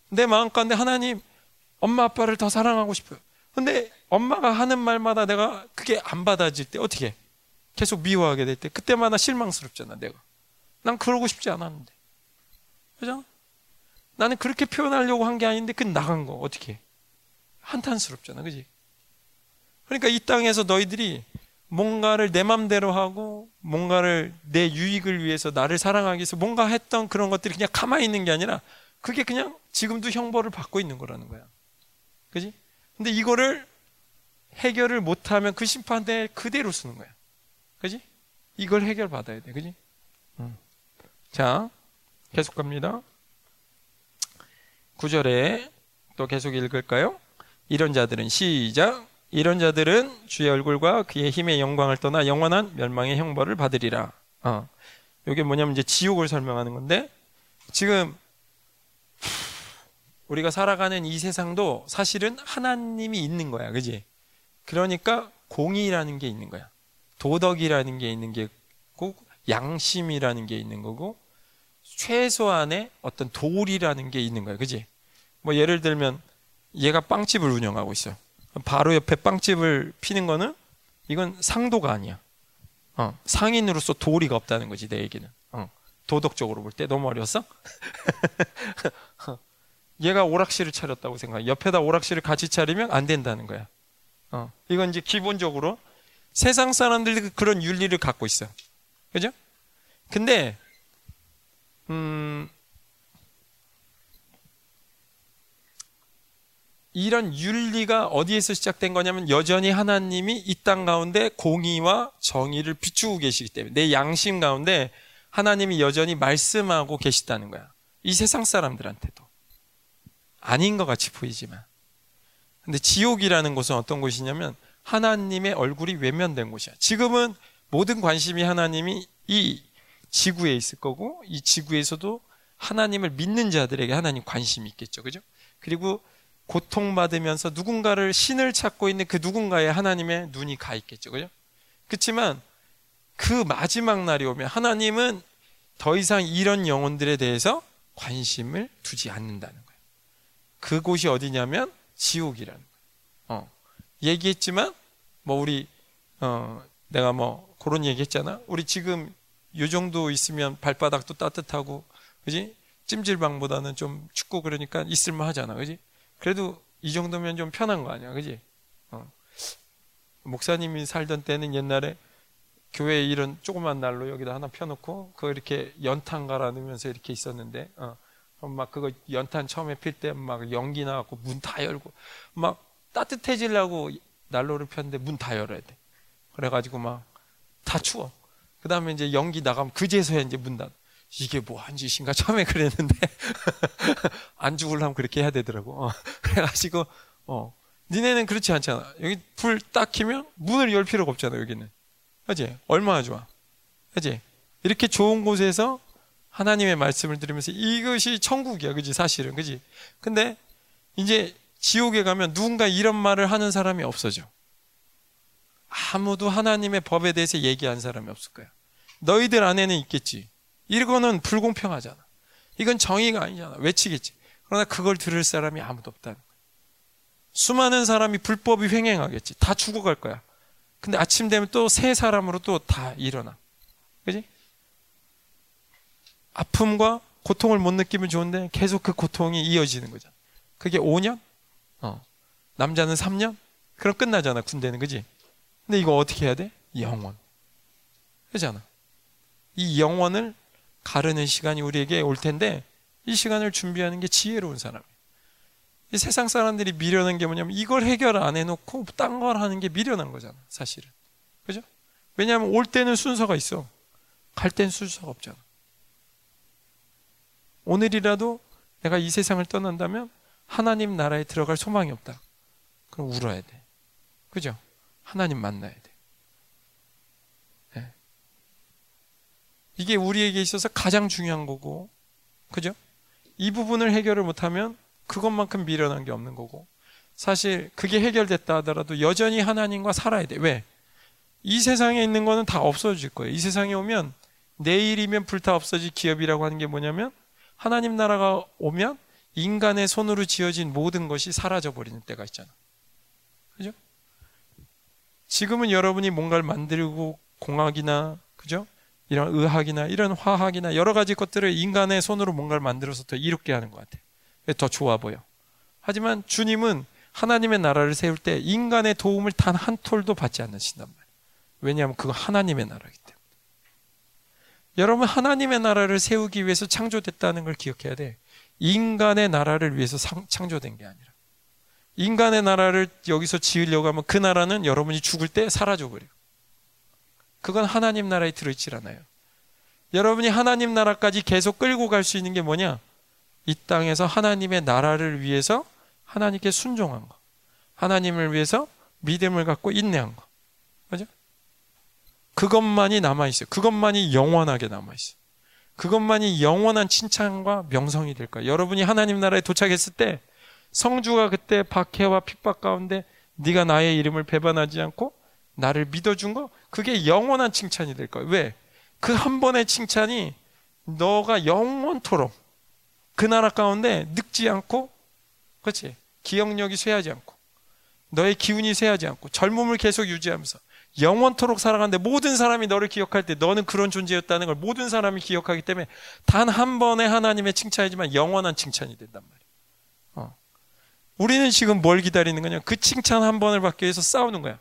내 마음 가운데 하나님, 엄마 아빠를 더 사랑하고 싶어요. 근데 엄마가 하는 말마다 내가 그게 안 받아질 때 어떻게? 계속 미워하게 될 때 그때마다 실망스럽잖아, 내가. 난 그러고 싶지 않았는데. 그죠? 나는 그렇게 표현하려고 한 게 아닌데 그 나간 거 어떻게? 한탄스럽잖아, 그지? 그러니까 이 땅에서 너희들이 뭔가를 내 맘대로 하고 뭔가를 내 유익을 위해서 나를 사랑하기 위해서 뭔가 했던 그런 것들이 그냥 가만히 있는 게 아니라 그게 그냥 지금도 형벌을 받고 있는 거라는 거야. 그지? 근데 이거를 해결을 못하면 그 심판대 그대로 쓰는 거야. 그지? 이걸 해결 받아야 돼. 그지? 음. 자, 계속 갑니다. 9절에 또 계속 읽을까요? 이런 자들은 시작. 이런 자들은 주의 얼굴과 그의 힘의 영광을 떠나 영원한 멸망의 형벌을 받으리라. 어. 이게 뭐냐면 이제 지옥을 설명하는 건데 지금 우리가 살아가는 이 세상도 사실은 하나님이 있는 거야. 그지? 그러니까 공의라는 게 있는 거야. 도덕이라는 게 있는 게고 양심이라는 게 있는 거고 최소한의 어떤 도리라는 게 있는 거야. 그지? 뭐 예를 들면 얘가 빵집을 운영하고 있어. 바로 옆에 빵집을 피는 거는 이건 상도가 아니야. 어, 상인으로서 도리가 없다는 거지 내 얘기는. 어, 도덕적으로 볼 때 너무 어려웠어? [LAUGHS] 얘가 오락실을 차렸다고 생각해. 옆에다 오락실을 같이 차리면 안 된다는 거야. 어, 이건 이제 기본적으로 세상 사람들이 그런 윤리를 갖고 있어. 그죠? 근데 음, 이런 윤리가 어디에서 시작된 거냐면 여전히 하나님이 이 땅 가운데 공의와 정의를 비추고 계시기 때문에 내 양심 가운데 하나님이 여전히 말씀하고 계시다는 거야. 이 세상 사람들한테도. 아닌 것 같이 보이지만. 근데 지옥이라는 곳은 어떤 곳이냐면 하나님의 얼굴이 외면된 곳이야. 지금은 모든 관심이 하나님이 이 지구에 있을 거고 이 지구에서도 하나님을 믿는 자들에게 하나님 관심이 있겠죠. 그죠? 그리고 고통받으면서 누군가를 신을 찾고 있는 그 누군가의 하나님의 눈이 가 있겠죠. 그죠? 그렇지만 그 마지막 날이 오면 하나님은 더 이상 이런 영혼들에 대해서 관심을 두지 않는다는 거예요. 그곳이 어디냐면 거예요. 어. 얘기했지만 뭐 우리 어 내가 뭐 그런 얘기했잖아. 우리 지금 요 정도 있으면 발바닥도 따뜻하고, 그지? 찜질방보다는 좀 춥고 그러니까 있을만 하잖아, 그지? 그래도 이 정도면 좀 편한 거 아니야, 그지? 어. 목사님이 살던 때는 옛날에 교회에 이런 조그만 난로 여기다 하나 펴놓고 그거 이렇게 연탄 갈아 넣으면서 이렇게 있었는데 어. 막 그거 연탄 처음에 필 때 막 연기 나갖고 문 다 열고 막 따뜻해지려고 난로를 폈는데 문 다 열어야 돼. 그래가지고 막 다 추워. 그 다음에 이제 연기 나가면 그제서야 이제 문 닫. 이게 뭐 한 짓인가 [LAUGHS] 처음에 그랬는데 [LAUGHS] 안 죽으려면 그렇게 해야 되더라고. 어. [LAUGHS] 그래가지고 어 니네는 그렇지 않잖아. 여기 불 딱 키면 문을 열 필요가 없잖아 여기는. 그지? 얼마나 좋아. 그지? 이렇게 좋은 곳에서 하나님의 말씀을 들으면서 이것이 천국이야. 그지? 사실은. 그지? 근데 이제 지옥에 가면 누군가 이런 말을 하는 사람이 없어져. 아무도 하나님의 법에 대해서 얘기한 사람이 없을 거야. 너희들 안에는 있겠지. 이거는 불공평하잖아. 이건 정의가 아니잖아. 외치겠지. 그러나 그걸 들을 사람이 아무도 없다는 거야. 수많은 사람이 불법이 횡행하겠지. 다 죽어갈 거야. 근데 아침 되면 또 새 사람으로 또 다 일어나. 그지? 아픔과 고통을 못 느끼면 좋은데 계속 그 고통이 이어지는 거잖아. 그게 5년? 어. 남자는 3년? 그럼 끝나잖아, 군대는. 그지? 근데 이거 어떻게 해야 돼? 영원. 그잖아. 이 영원을 가르는 시간이 우리에게 올 텐데 이 시간을 준비하는 게 지혜로운 사람이에요. 이 세상 사람들이 미련한 게 뭐냐면 이걸 해결 안 해놓고 딴 걸 하는 게 미련한 거잖아, 사실은. 그죠? 왜냐하면 올 때는 순서가 있어. 갈 땐 순서가 없잖아. 오늘이라도 내가 이 세상을 떠난다면 하나님 나라에 들어갈 소망이 없다. 그럼 울어야 돼. 그죠? 하나님 만나야 돼. 네. 이게 우리에게 있어서 가장 중요한 거고, 그죠? 이 부분을 해결을 못하면 그것만큼 미련한 게 없는 거고 사실 그게 해결됐다 하더라도 여전히 하나님과 살아야 돼. 왜? 이 세상에 있는 거는 다 없어질 거예요. 이 세상에 오면 내일이면 불타 없어질 기업이라고 하는 게 뭐냐면 하나님 나라가 오면 인간의 손으로 지어진 모든 것이 사라져 버리는 때가 있잖아. 그죠? 지금은 여러분이 뭔가를 만들고 공학이나 그죠? 이런 의학이나 이런 화학이나 여러 가지 것들을 인간의 손으로 뭔가를 만들어서 더 이롭게 하는 것 같아요. 더 좋아 보여. 하지만 주님은 하나님의 나라를 세울 때 인간의 도움을 단 한 톨도 받지 않으신단 말이에요. 왜냐하면 그거 하나님의 때문에. 여러분 하나님의 나라를 세우기 위해서 창조됐다는 걸 기억해야 돼. 인간의 나라를 위해서 상, 창조된 게 아니라. 인간의 나라를 여기서 지으려고 하면 그 나라는 여러분이 죽을 때 사라져 버려요. 그건 하나님 나라에 들어있질 않아요. 여러분이 하나님 나라까지 계속 끌고 갈 수 있는 게 뭐냐? 이 땅에서 하나님의 나라를 위해서 하나님께 순종한 거. 하나님을 위해서 믿음을 갖고 인내한 거. 그것만이 남아있어요. 그것만이 영원하게 남아있어요. 그것만이 영원한 칭찬과 명성이 될 거예요. 여러분이 하나님 나라에 도착했을 때 성주가 그때 박해와 핍박 가운데 네가 나의 이름을 배반하지 않고 나를 믿어준 거 그게 영원한 칭찬이 될 거예요. 왜? 그 한 번의 칭찬이 너가 영원토록 그 나라 가운데 늙지 않고, 그렇지? 기억력이 쇠하지 않고, 너의 기운이 쇠하지 않고, 젊음을 계속 유지하면서 영원토록 살아가는데 모든 사람이 너를 기억할 때 너는 그런 존재였다는 걸 모든 사람이 기억하기 때문에 단 한 번의 하나님의 칭찬이지만 영원한 칭찬이 된단 말이야. 어. 우리는 지금 뭘 기다리는 거냐? 그 칭찬 한 번을 받기 위해서 싸우는 거야.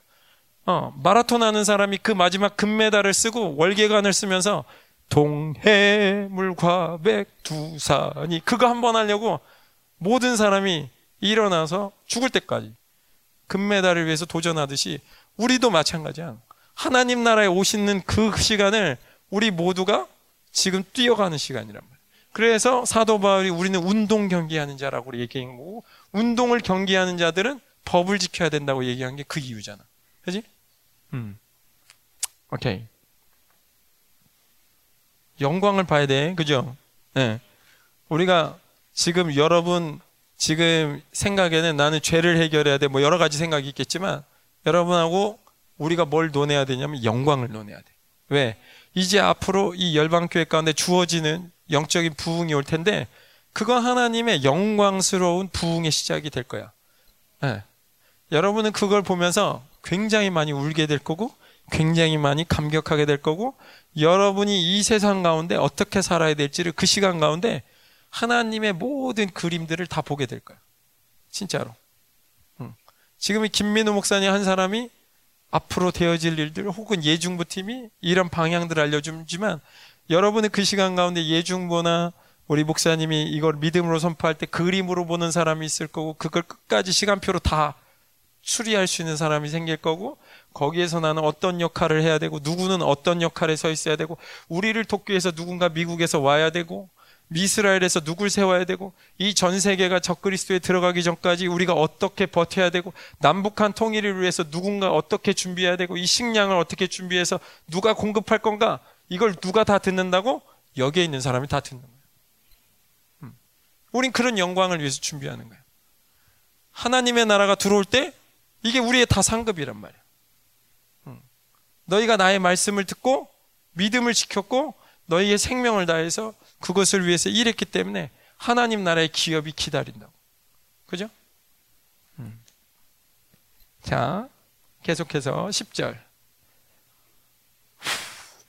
어, 마라톤 하는 사람이 그 마지막 금메달을 쓰고 월계관을 쓰면서 동해물과 백두산이 그거 한 번 하려고 모든 사람이 일어나서 죽을 때까지 금메달을 위해서 도전하듯이 우리도 마찬가지야. 하나님 나라에 오시는 그 시간을 우리 모두가 지금 뛰어가는 시간이란 말이야. 그래서 사도 바울이 우리는 운동 경기하는 자라고 얘기한 거고 운동을 경기하는 자들은 법을 지켜야 된다고 얘기한 게 그 이유잖아. 그지? 음. 오케이. 영광을 봐야 돼. 그죠? 네. 우리가 지금 여러분 지금 생각에는 나는 죄를 해결해야 돼. 뭐 여러 가지 생각이 있겠지만 여러분하고 우리가 뭘 논해야 되냐면 영광을 논해야 돼. 왜? 이제 앞으로 이 열방교회 가운데 주어지는 영적인 부흥이 올 텐데 그건 하나님의 영광스러운 부흥의 시작이 될 거야. 네. 여러분은 그걸 보면서 굉장히 많이 울게 될 거고 굉장히 많이 감격하게 될 거고 여러분이 이 세상 가운데 어떻게 살아야 될지를 그 시간 가운데 하나님의 모든 그림들을 다 보게 될 거예요. 진짜로. 지금 이 김민우 목사님 한 사람이 앞으로 되어질 일들 혹은 예중부 팀이 이런 방향들을 알려주지만 여러분의 그 시간 가운데 예중보나 우리 목사님이 이걸 믿음으로 선포할 때 그림으로 보는 사람이 있을 거고 그걸 끝까지 시간표로 다 추리할 수 있는 사람이 생길 거고 거기에서 나는 어떤 역할을 해야 되고 누구는 어떤 역할에 서 있어야 되고 우리를 돕기 위해서 누군가 미국에서 와야 되고 미스라엘에서 누굴 세워야 되고 이 전 세계가 적그리스도에 들어가기 전까지 우리가 어떻게 버텨야 되고 남북한 통일을 위해서 누군가 어떻게 준비해야 되고 이 식량을 어떻게 준비해서 누가 공급할 건가 이걸 누가 다 듣는다고 여기에 있는 사람이 다 듣는 거예요. 음. 우린 그런 영광을 위해서 준비하는 거예요. 하나님의 나라가 들어올 때 이게 우리의 다 상급이란 말이야. 음. 너희가 나의 말씀을 듣고 믿음을 지켰고 너희의 생명을 다해서 그것을 위해서 일했기 때문에 하나님 나라의 기업이 기다린다고. 그죠? 음. 자, 계속해서 10절.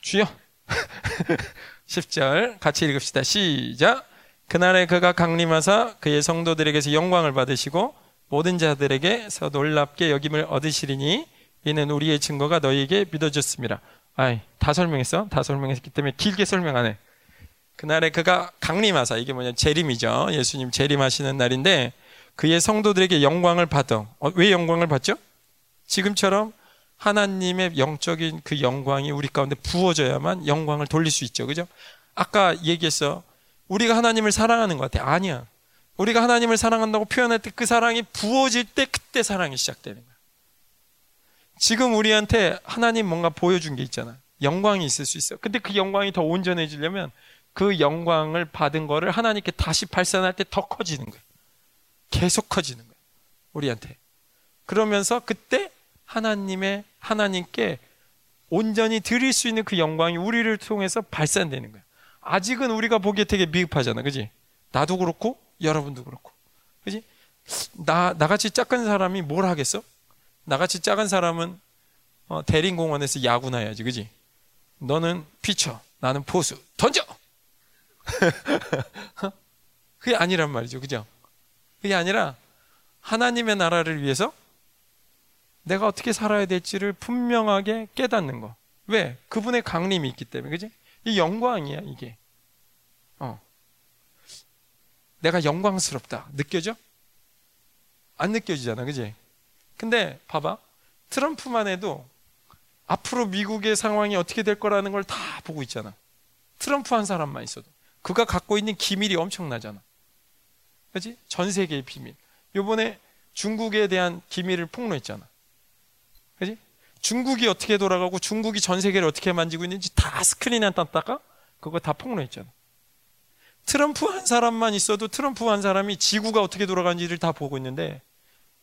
주여. [LAUGHS] 10절 같이 읽읍시다. 시작. 그날에 그가 강림하사 그의 성도들에게서 영광을 받으시고 모든 자들에게서 놀랍게 여김을 얻으시리니 이는 우리의 증거가 너희에게 믿어졌습니다. 아이, 다 설명했어? 다 설명했기 때문에 길게 설명 안 해. 그날에 그가 강림하사 이게 뭐냐 재림이죠. 예수님 재림하시는 날인데 그의 성도들에게 영광을 받아. 어, 왜 영광을 받죠? 지금처럼 하나님의 영적인 그 영광이 우리 가운데 부어져야만 영광을 돌릴 수 있죠. 그죠? 아까 얘기했어. 우리가 하나님을 사랑하는 것 같아. 아니야. 우리가 하나님을 사랑한다고 표현할 때 그 사랑이 부어질 때 그때 사랑이 시작되는 거야. 지금 우리한테 하나님 뭔가 보여준 게 있잖아. 영광이 있을 수 있어. 근데 그 영광이 더 온전해지려면 그 영광을 받은 거를 하나님께 다시 발산할 때 더 커지는 거예요. 계속 커지는 거예요. 우리한테. 그러면서 그때 하나님의 하나님께 온전히 드릴 수 있는 그 영광이 우리를 통해서 발산되는 거예요. 아직은 우리가 보기에 되게 미흡하잖아. 그지? 나도 그렇고 여러분도 그렇고. 그지? 나 나같이 작은 사람이 뭘 하겠어? 나같이 작은 사람은 어, 대림공원에서 야구나 해야지. 그지? 너는 피처, 나는 포수. 던져! [LAUGHS] 그게 아니란 말이죠. 그죠? 그게 아니라 하나님의 나라를 위해서 내가 어떻게 살아야 될지를 분명하게 깨닫는 거. 왜? 그분의 강림이 있기 때문에. 그지? 이 영광이야, 이게. 어. 내가 영광스럽다. 느껴져? 안 느껴지잖아. 그지? 근데 봐봐. 트럼프만 해도 앞으로 미국의 상황이 어떻게 될 거라는 걸 다 보고 있잖아. 트럼프 한 사람만 있어도. 그가 갖고 있는 기밀이 엄청나잖아. 그지? 전 세계의 비밀. 요번에 중국에 대한 기밀을 폭로했잖아. 그지? 중국이 어떻게 돌아가고 중국이 전 세계를 어떻게 만지고 있는지 다 스크린에 땄다가 그거 다 폭로했잖아. 트럼프 한 사람만 있어도 트럼프 한 사람이 지구가 어떻게 돌아가는지를 다 보고 있는데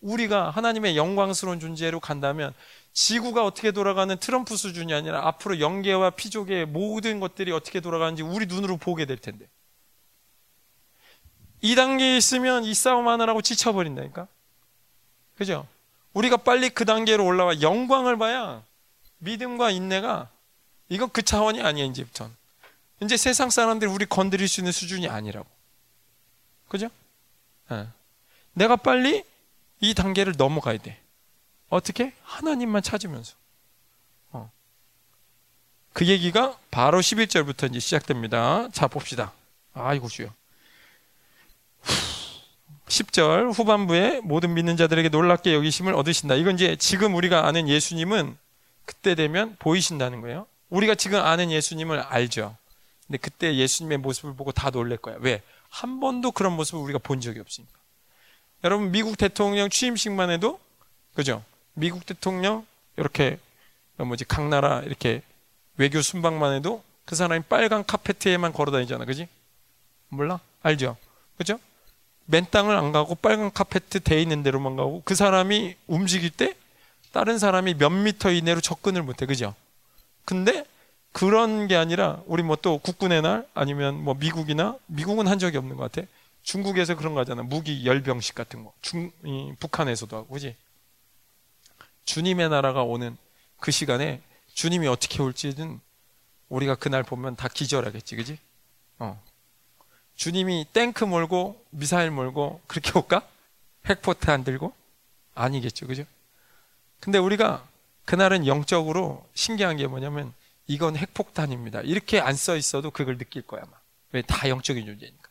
우리가 하나님의 영광스러운 존재로 간다면 지구가 어떻게 돌아가는 트럼프 수준이 아니라 앞으로 영계와 피족의 모든 것들이 어떻게 돌아가는지 우리 눈으로 보게 될 텐데. 이 단계에 있으면 이 싸움 하느라고 지쳐버린다니까. 그죠? 우리가 빨리 그 단계로 올라와 영광을 봐야 믿음과 인내가 이건 그 차원이 아니야, 이제부터 이제 세상 사람들이 우리 건드릴 수 있는 수준이 아니라고. 그죠? 네. 내가 빨리 이 단계를 넘어가야 돼. 어떻게? 하나님만 찾으면서. 어. 그 얘기가 바로 11절부터 이제 시작됩니다. 자, 봅시다. 아이고, 주여. 10절 후반부에 모든 믿는 자들에게 놀랍게 여기심을 얻으신다. 이건 이제 지금 우리가 아는 예수님은 그때 되면 보이신다는 거예요. 우리가 지금 아는 예수님을 알죠. 근데 그때 예수님의 모습을 보고 다 놀랄 거야. 왜? 한 번도 그런 모습을 우리가 본 적이 없으니까. 여러분 미국 대통령 취임식만 해도 그죠? 미국 대통령 이렇게 뭐지 각 나라 이렇게 외교 순방만 해도 그 사람이 빨간 카페트에만 걸어 다니잖아. 그지? 몰라? 알죠? 그죠? 맨 땅을 안 가고 빨간 카페트 돼 있는 데로만 가고 그 사람이 움직일 때 다른 사람이 몇 미터 이내로 접근을 못 해. 그죠? 근데 그런 게 아니라 우리 뭐 또 국군의 날 아니면 뭐 미국이나 미국은 한 적이 없는 것 같아. 중국에서 그런 거 하잖아. 무기 열병식 같은 거. 중, 이, 북한에서도 하고, 그지? 주님의 나라가 오는 그 시간에 주님이 어떻게 올지는 우리가 그날 보면 다 기절하겠지, 그지? 어. 주님이 탱크 몰고 미사일 몰고 그렇게 올까? 핵포탄 들고? 아니겠죠, 그죠? 근데 우리가 그날은 영적으로 신기한 게 뭐냐면 이건 핵폭탄입니다. 이렇게 안 써 있어도 그걸 느낄 거야, 아마. 왜? 다 영적인 존재니까.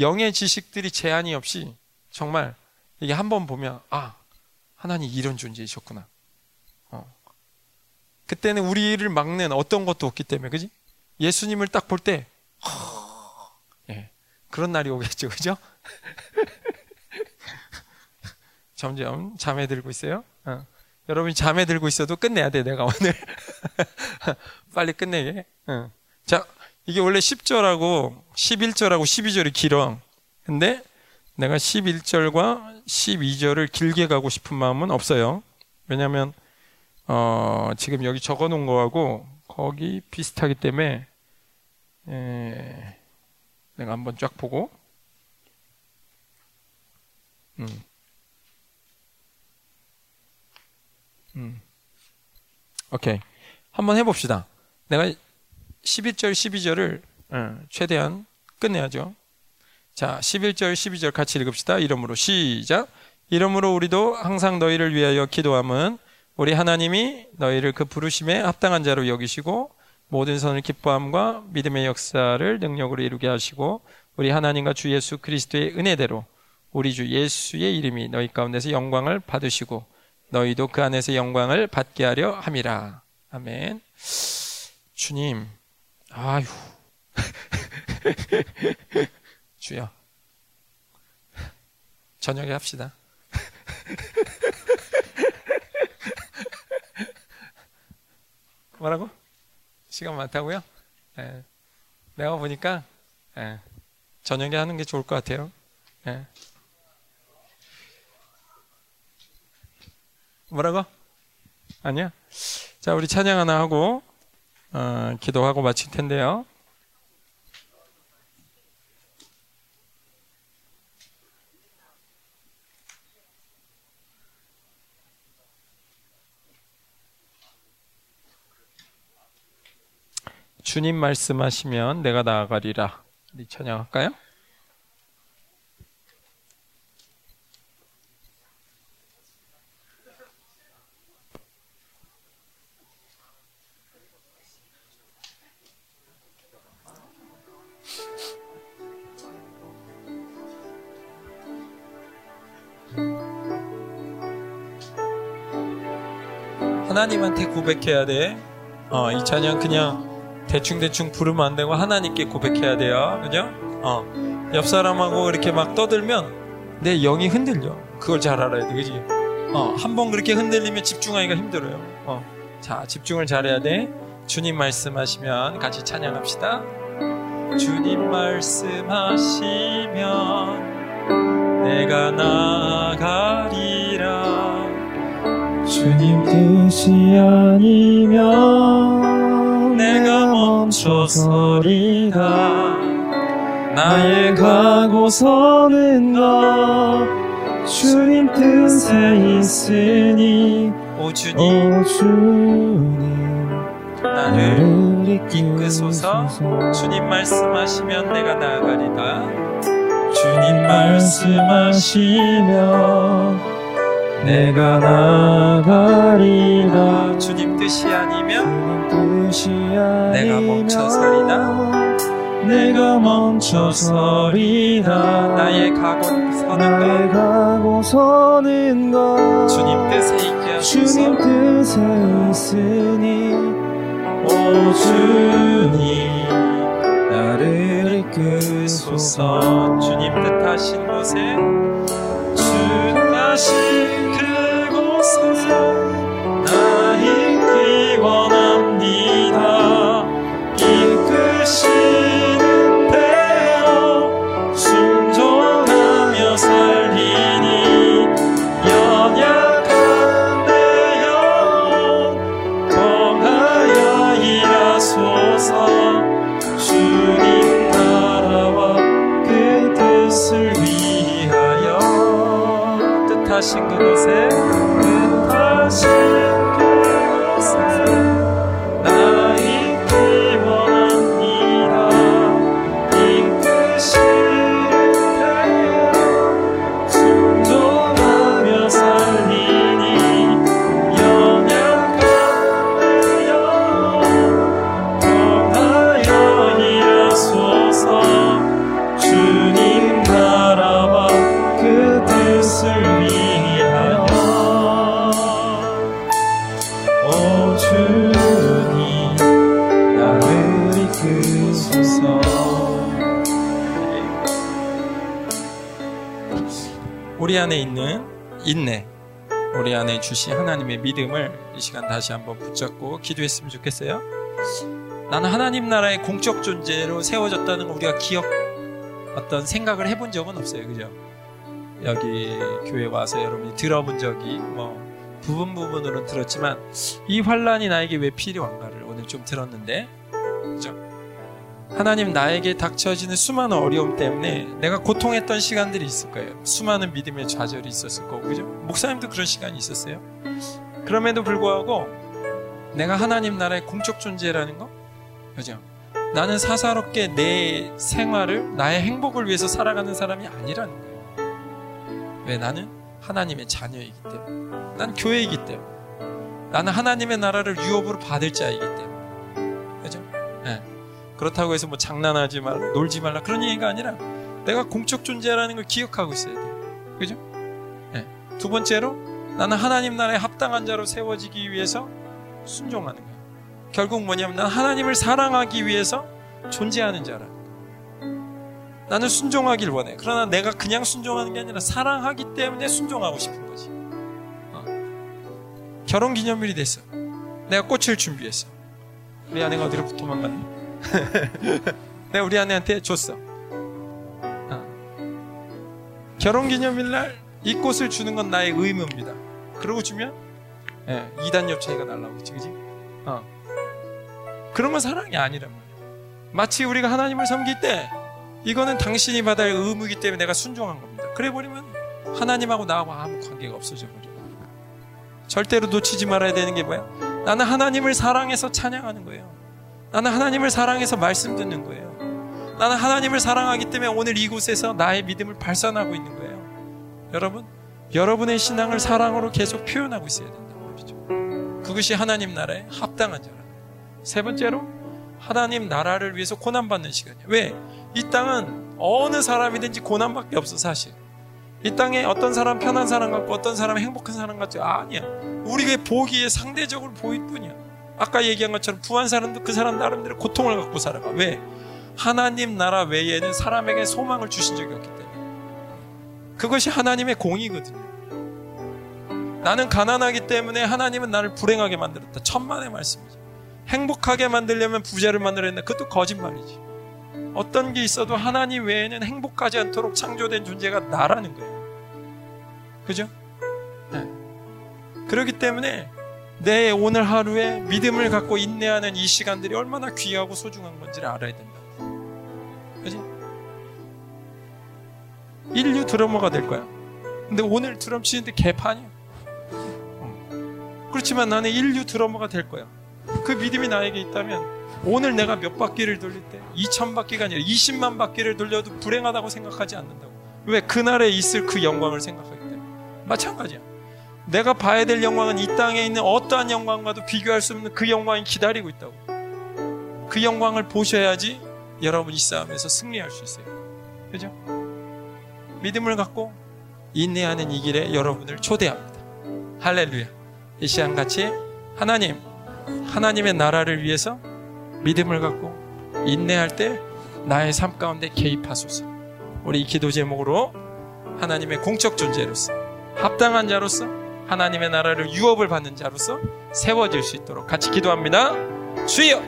영의 지식들이 제한이 없이 정말 이게 한 번 보면 아 하나님 이런 존재이셨구나. 어. 그때는 우리를 막는 어떤 것도 없기 때문에 그지? 예수님을 딱 볼 때 예, 그런 날이 오겠죠, 그죠? [LAUGHS] 점점 잠에 들고 있어요. 어. 여러분이 잠에 들고 있어도 끝내야 돼, 내가 오늘. [LAUGHS] 빨리 끝내게. 어. 자, 이게 원래 10절하고 11절하고 12절이 길어. 근데 내가 11절과 12절을 길게 가고 싶은 마음은 없어요. 왜냐면, 어, 지금 여기 적어 놓은 거하고 거기 비슷하기 때문에, 에, 내가 한번 쫙 보고, 음. 음. 오케이. 한번 해봅시다. 내가 11절, 12절을 어, 최대한 끝내야죠. 자, 11절, 12절 같이 읽읍시다. 이름으로 시작. 이름으로 우리도 항상 너희를 위하여 기도함은 우리 하나님이 너희를 그 부르심에 합당한 자로 여기시고 모든 선을 기뻐함과 믿음의 역사를 능력으로 이루게 하시고 우리 하나님과 주 예수 그리스도의 은혜대로 우리 주 예수의 이름이 너희 가운데서 영광을 받으시고 너희도 그 안에서 영광을 받게 하려 함이라. 아멘. 주님, 아유. [LAUGHS] 주여. 저녁에 합시다. [LAUGHS] 뭐라고? 시간 많다고요? 네. 내가 보니까 네. 저녁에 하는 게 좋을 것 같아요. 네. 뭐라고? 아니야? 자, 우리 찬양 하나 하고, 어, 기도하고 마칠 텐데요. 주님 말씀하시면 내가 나아가리라. 우리 찬양할까요? 하나님한테 고백해야 돼. 어, 이 찬양 그냥 대충대충 부르면 안 되고 하나님께 고백해야 돼요. 그죠? 어. 옆 사람하고 이렇게 막 떠들면 내 영이 흔들려. 그걸 잘 알아야 돼. 그지? 어, 한 번 그렇게 흔들리면 집중하기가 힘들어요. 어. 자, 집중을 잘해야 돼. 주님 말씀하시면 같이 찬양합시다. 주님 말씀하시면 내가 나가리라. 주님 뜻이 아니면 내가 멈춰서리다 나의 가고 서는 것 주님 뜻에 있으니. 오 주님, 오 주님. 나를 이끄소서. 주님 말씀하시면 내가 나아가리다 주님 말씀하시면 내가 나가리라. 주님 뜻이 아니면 주님 뜻이 내가 멈춰서리다 내가 멈춰서리다 나의 가고 서는 것 가고 서는 것 주님 뜻에 있게 하소서. 주님 뜻에 있으니 오 주님 나를 이끄소서. 주님 뜻하신 곳에 주 뜻하신 나 있기 원합니다. 이끄시 인내, 우리 안에 주신 하나님의 믿음을 이 시간 다시 한번 붙잡고 기도했으면 좋겠어요. 나는 하나님 나라의 공적 존재로 세워졌다는 거 우리가 기억 어떤 생각을 해본 적은 없어요. 그죠? 여기 교회 와서 여러분이 들어본 적이 뭐 부분 부분으로는 들었지만 이 환란이 나에게 왜 필요한가를 오늘 좀 들었는데 그죠? 하나님 나에게 닥쳐지는 수많은 어려움 때문에 내가 고통했던 시간들이 있을 거예요. 수많은 믿음의 좌절이 있었을 거고 그죠? 목사님도 그런 시간이 있었어요. 그럼에도 불구하고 내가 하나님 나라의 공적 존재라는 거 그죠? 나는 사사롭게 내 생활을 나의 행복을 위해서 살아가는 사람이 아니라는 거예요. 왜 나는 하나님의 자녀이기 때문에. 난 교회이기 때문에. 나는 하나님의 나라를 유업으로 받을 자이기 때문에. 그렇다고 해서 뭐 장난하지 말라, 놀지 말라 그런 얘기가 아니라 내가 공적 존재라는 걸 기억하고 있어야 돼요. 그죠? 네. 두 번째로 나는 하나님 나라에 합당한 자로 세워지기 위해서 순종하는 거예요. 결국 뭐냐면 난 하나님을 사랑하기 위해서 존재하는 자라. 나는 순종하길 원해. 그러나 내가 그냥 순종하는 게 아니라 사랑하기 때문에 순종하고 싶은 거지. 어. 결혼 기념일이 됐어. 내가 꽃을 준비했어. 우리 아내가 어디로 도망갔니? [LAUGHS] 내가 우리 아내한테 줬어. 어. 결혼 기념일 날 이 꽃을 주는 건 나의 의무입니다. 그러고 주면 예, 2단 엽차이가 날라오겠지, 그지? 어. 건 사랑이 아니란 말이야. 마치 우리가 하나님을 섬길 때 이거는 당신이 할 의무이기 때문에 내가 순종한 겁니다. 그래 버리면 하나님하고 나하고 아무 관계가 없어져 버려요. 절대로 놓치지 말아야 되는 게 뭐야? 나는 하나님을 사랑해서 찬양하는 거예요. 나는 하나님을 사랑해서 말씀 듣는 거예요. 나는 하나님을 사랑하기 때문에 오늘 이곳에서 나의 믿음을 발산하고 있는 거예요. 여러분, 여러분의 신앙을 사랑으로 계속 표현하고 있어야 된다는 말이죠. 그것이 하나님 나라에 합당한 자라. 세 번째로 하나님 나라를 위해서 고난받는 시간이에요. 왜? 이 땅은 어느 사람이든지 고난밖에 없어 사실. 이 땅에 어떤 사람 편한 사람 같고 어떤 사람 행복한 사람 같지 아니야. 우리가 보기에 상대적으로 보일 뿐이야. 아까 얘기한 것처럼 부한 사람도 그 사람 나름대로 고통을 갖고 살아가. 왜? 하나님 나라 외에는 사람에게 소망을 주신 적이 없기 때문에. 그것이 하나님의 공이거든요. 나는 가난하기 때문에 하나님은 나를 불행하게 만들었다. 천만의 말씀이죠. 행복하게 만들려면 부자를 만들어야 된다. 그것도 거짓말이지. 어떤 게 있어도 하나님 외에는 행복하지 않도록 창조된 존재가 나라는 거예요. 그죠? 네. 그렇기 때문에 내 오늘 하루에 믿음을 갖고 인내하는 이 시간들이 얼마나 귀하고 소중한 건지를 알아야 된다. 그지? 인류 드러머가 될 거야. 근데 오늘 드럼 치는데 개판이야. 그렇지만 나는 인류 드러머가 될 거야. 그 믿음이 나에게 있다면 오늘 내가 몇 바퀴를 돌릴 때 2천 바퀴가 아니라 20만 바퀴를 돌려도 불행하다고 생각하지 않는다고. 왜? 그날에 있을 그 영광을 생각하기 때문에. 마찬가지야. 내가 봐야 될 영광은 이 땅에 있는 어떠한 영광과도 비교할 수 없는 그 영광이 기다리고 있다고. 그 영광을 보셔야지 여러분 이 싸움에서 승리할 수 있어요. 그죠? 믿음을 갖고 인내하는 이 길에 여러분을 초대합니다. 할렐루야. 이 시간 같이 하나님, 하나님의 나라를 위해서 믿음을 갖고 인내할 때 나의 삶 가운데 개입하소서. 우리 이 기도 제목으로 하나님의 공적 존재로서 합당한 자로서 하나님의 나라를 유업을 받는 자로서 세워질 수 있도록 같이 기도합니다. 주여!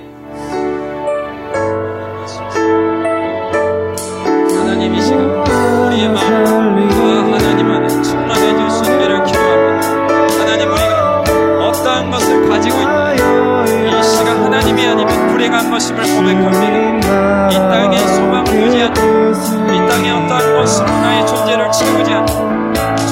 하나님 이 시간 우리의 마음 그와 하나님 안에 충만해질 수 있기를 기도합니다. 하나님 우리가 어떠한 것을 가지고 있는 이 시간 하나님이 아니면 불행한 것임을 고백합니다. 이 땅에 소망을 두지 않고 이 땅에 어떠한 것으로 나의 존재를 채우지 않고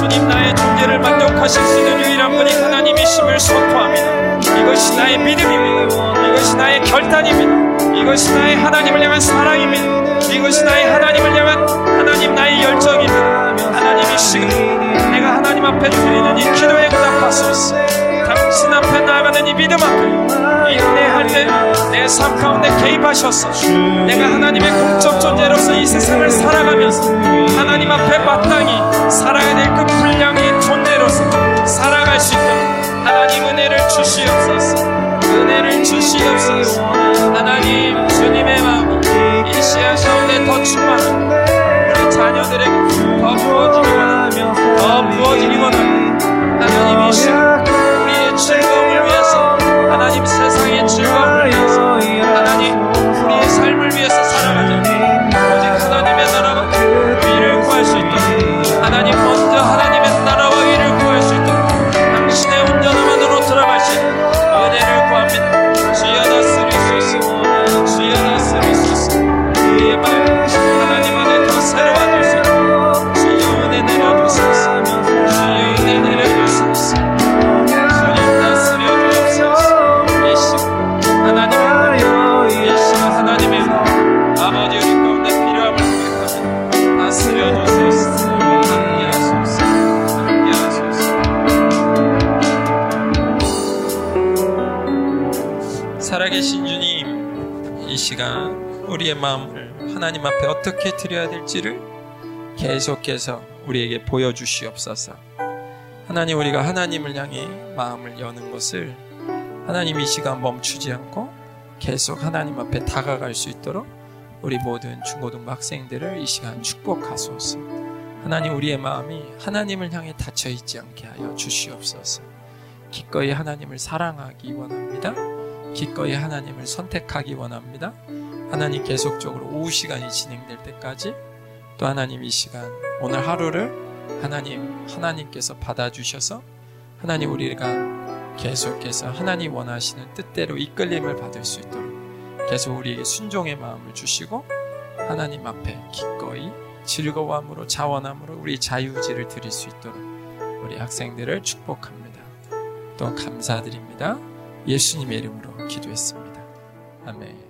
주님 나의 존재를 만족하실 수 있는 유일한 분이 하나님이심을 선포합니다. 이것이 나의 믿음입니다. 이것이 나의 결단입니다. 이것이 나의 하나님을 향한 사랑입니다. 이것이 나의 하나님을 향한 하나님 나의 열정입니다. 하나님이 시간 내가 하나님 앞에 드리는 이 기도에 응답하소서. 당신 앞에 나아가는 이 믿음 앞에 인내할 때 내 삶 가운데 개입하셔서 내가 하나님의 공적 존재로서 이 세상을 살아가면서 하나님 앞에 마땅히 살아야 될 그 분량의 존재로서 살아갈 수 있도록 하나님 은혜를 주시옵소서. 은혜를 주시옵소서. 하나님 주님의 마음 이 시간 가운데 더 충만한 우리 자녀들에게 더 부어지기 원합니다. 더 이루어지기 원합니다. 하나님 이시 간우 하나님 앞에 어떻게 드려야 될지를 계속해서 우리에게 보여주시옵소서 하나님 우리가 하나님을 향해 마음을 여는 것을 하나님 이 시간 멈추지 않고 계속 하나님 앞에 다가갈 수 있도록 우리 모든 중고등부 학생들을 이 시간 축복하소서. 하나님 우리의 마음이 하나님을 향해 닫혀 있지 않게 하여 주시옵소서. 기꺼이 하나님을 사랑하기 원합니다. 기꺼이 하나님을 선택하기 원합니다. 하나님 계속적으로 오후 시간이 진행될 때까지 또 하나님 이 시간 오늘 하루를 하나님 하나님께서 받아주셔서 하나님 우리가 계속해서 하나님 원하시는 뜻대로 이끌림을 받을 수 있도록 계속 우리에게 순종의 마음을 주시고 하나님 앞에 기꺼이 즐거움으로 자원함으로 우리 자유의지를 드릴 수 있도록 우리 학생들을 축복합니다. 또 감사드립니다. 예수님의 이름으로 기도했습니다. 아멘.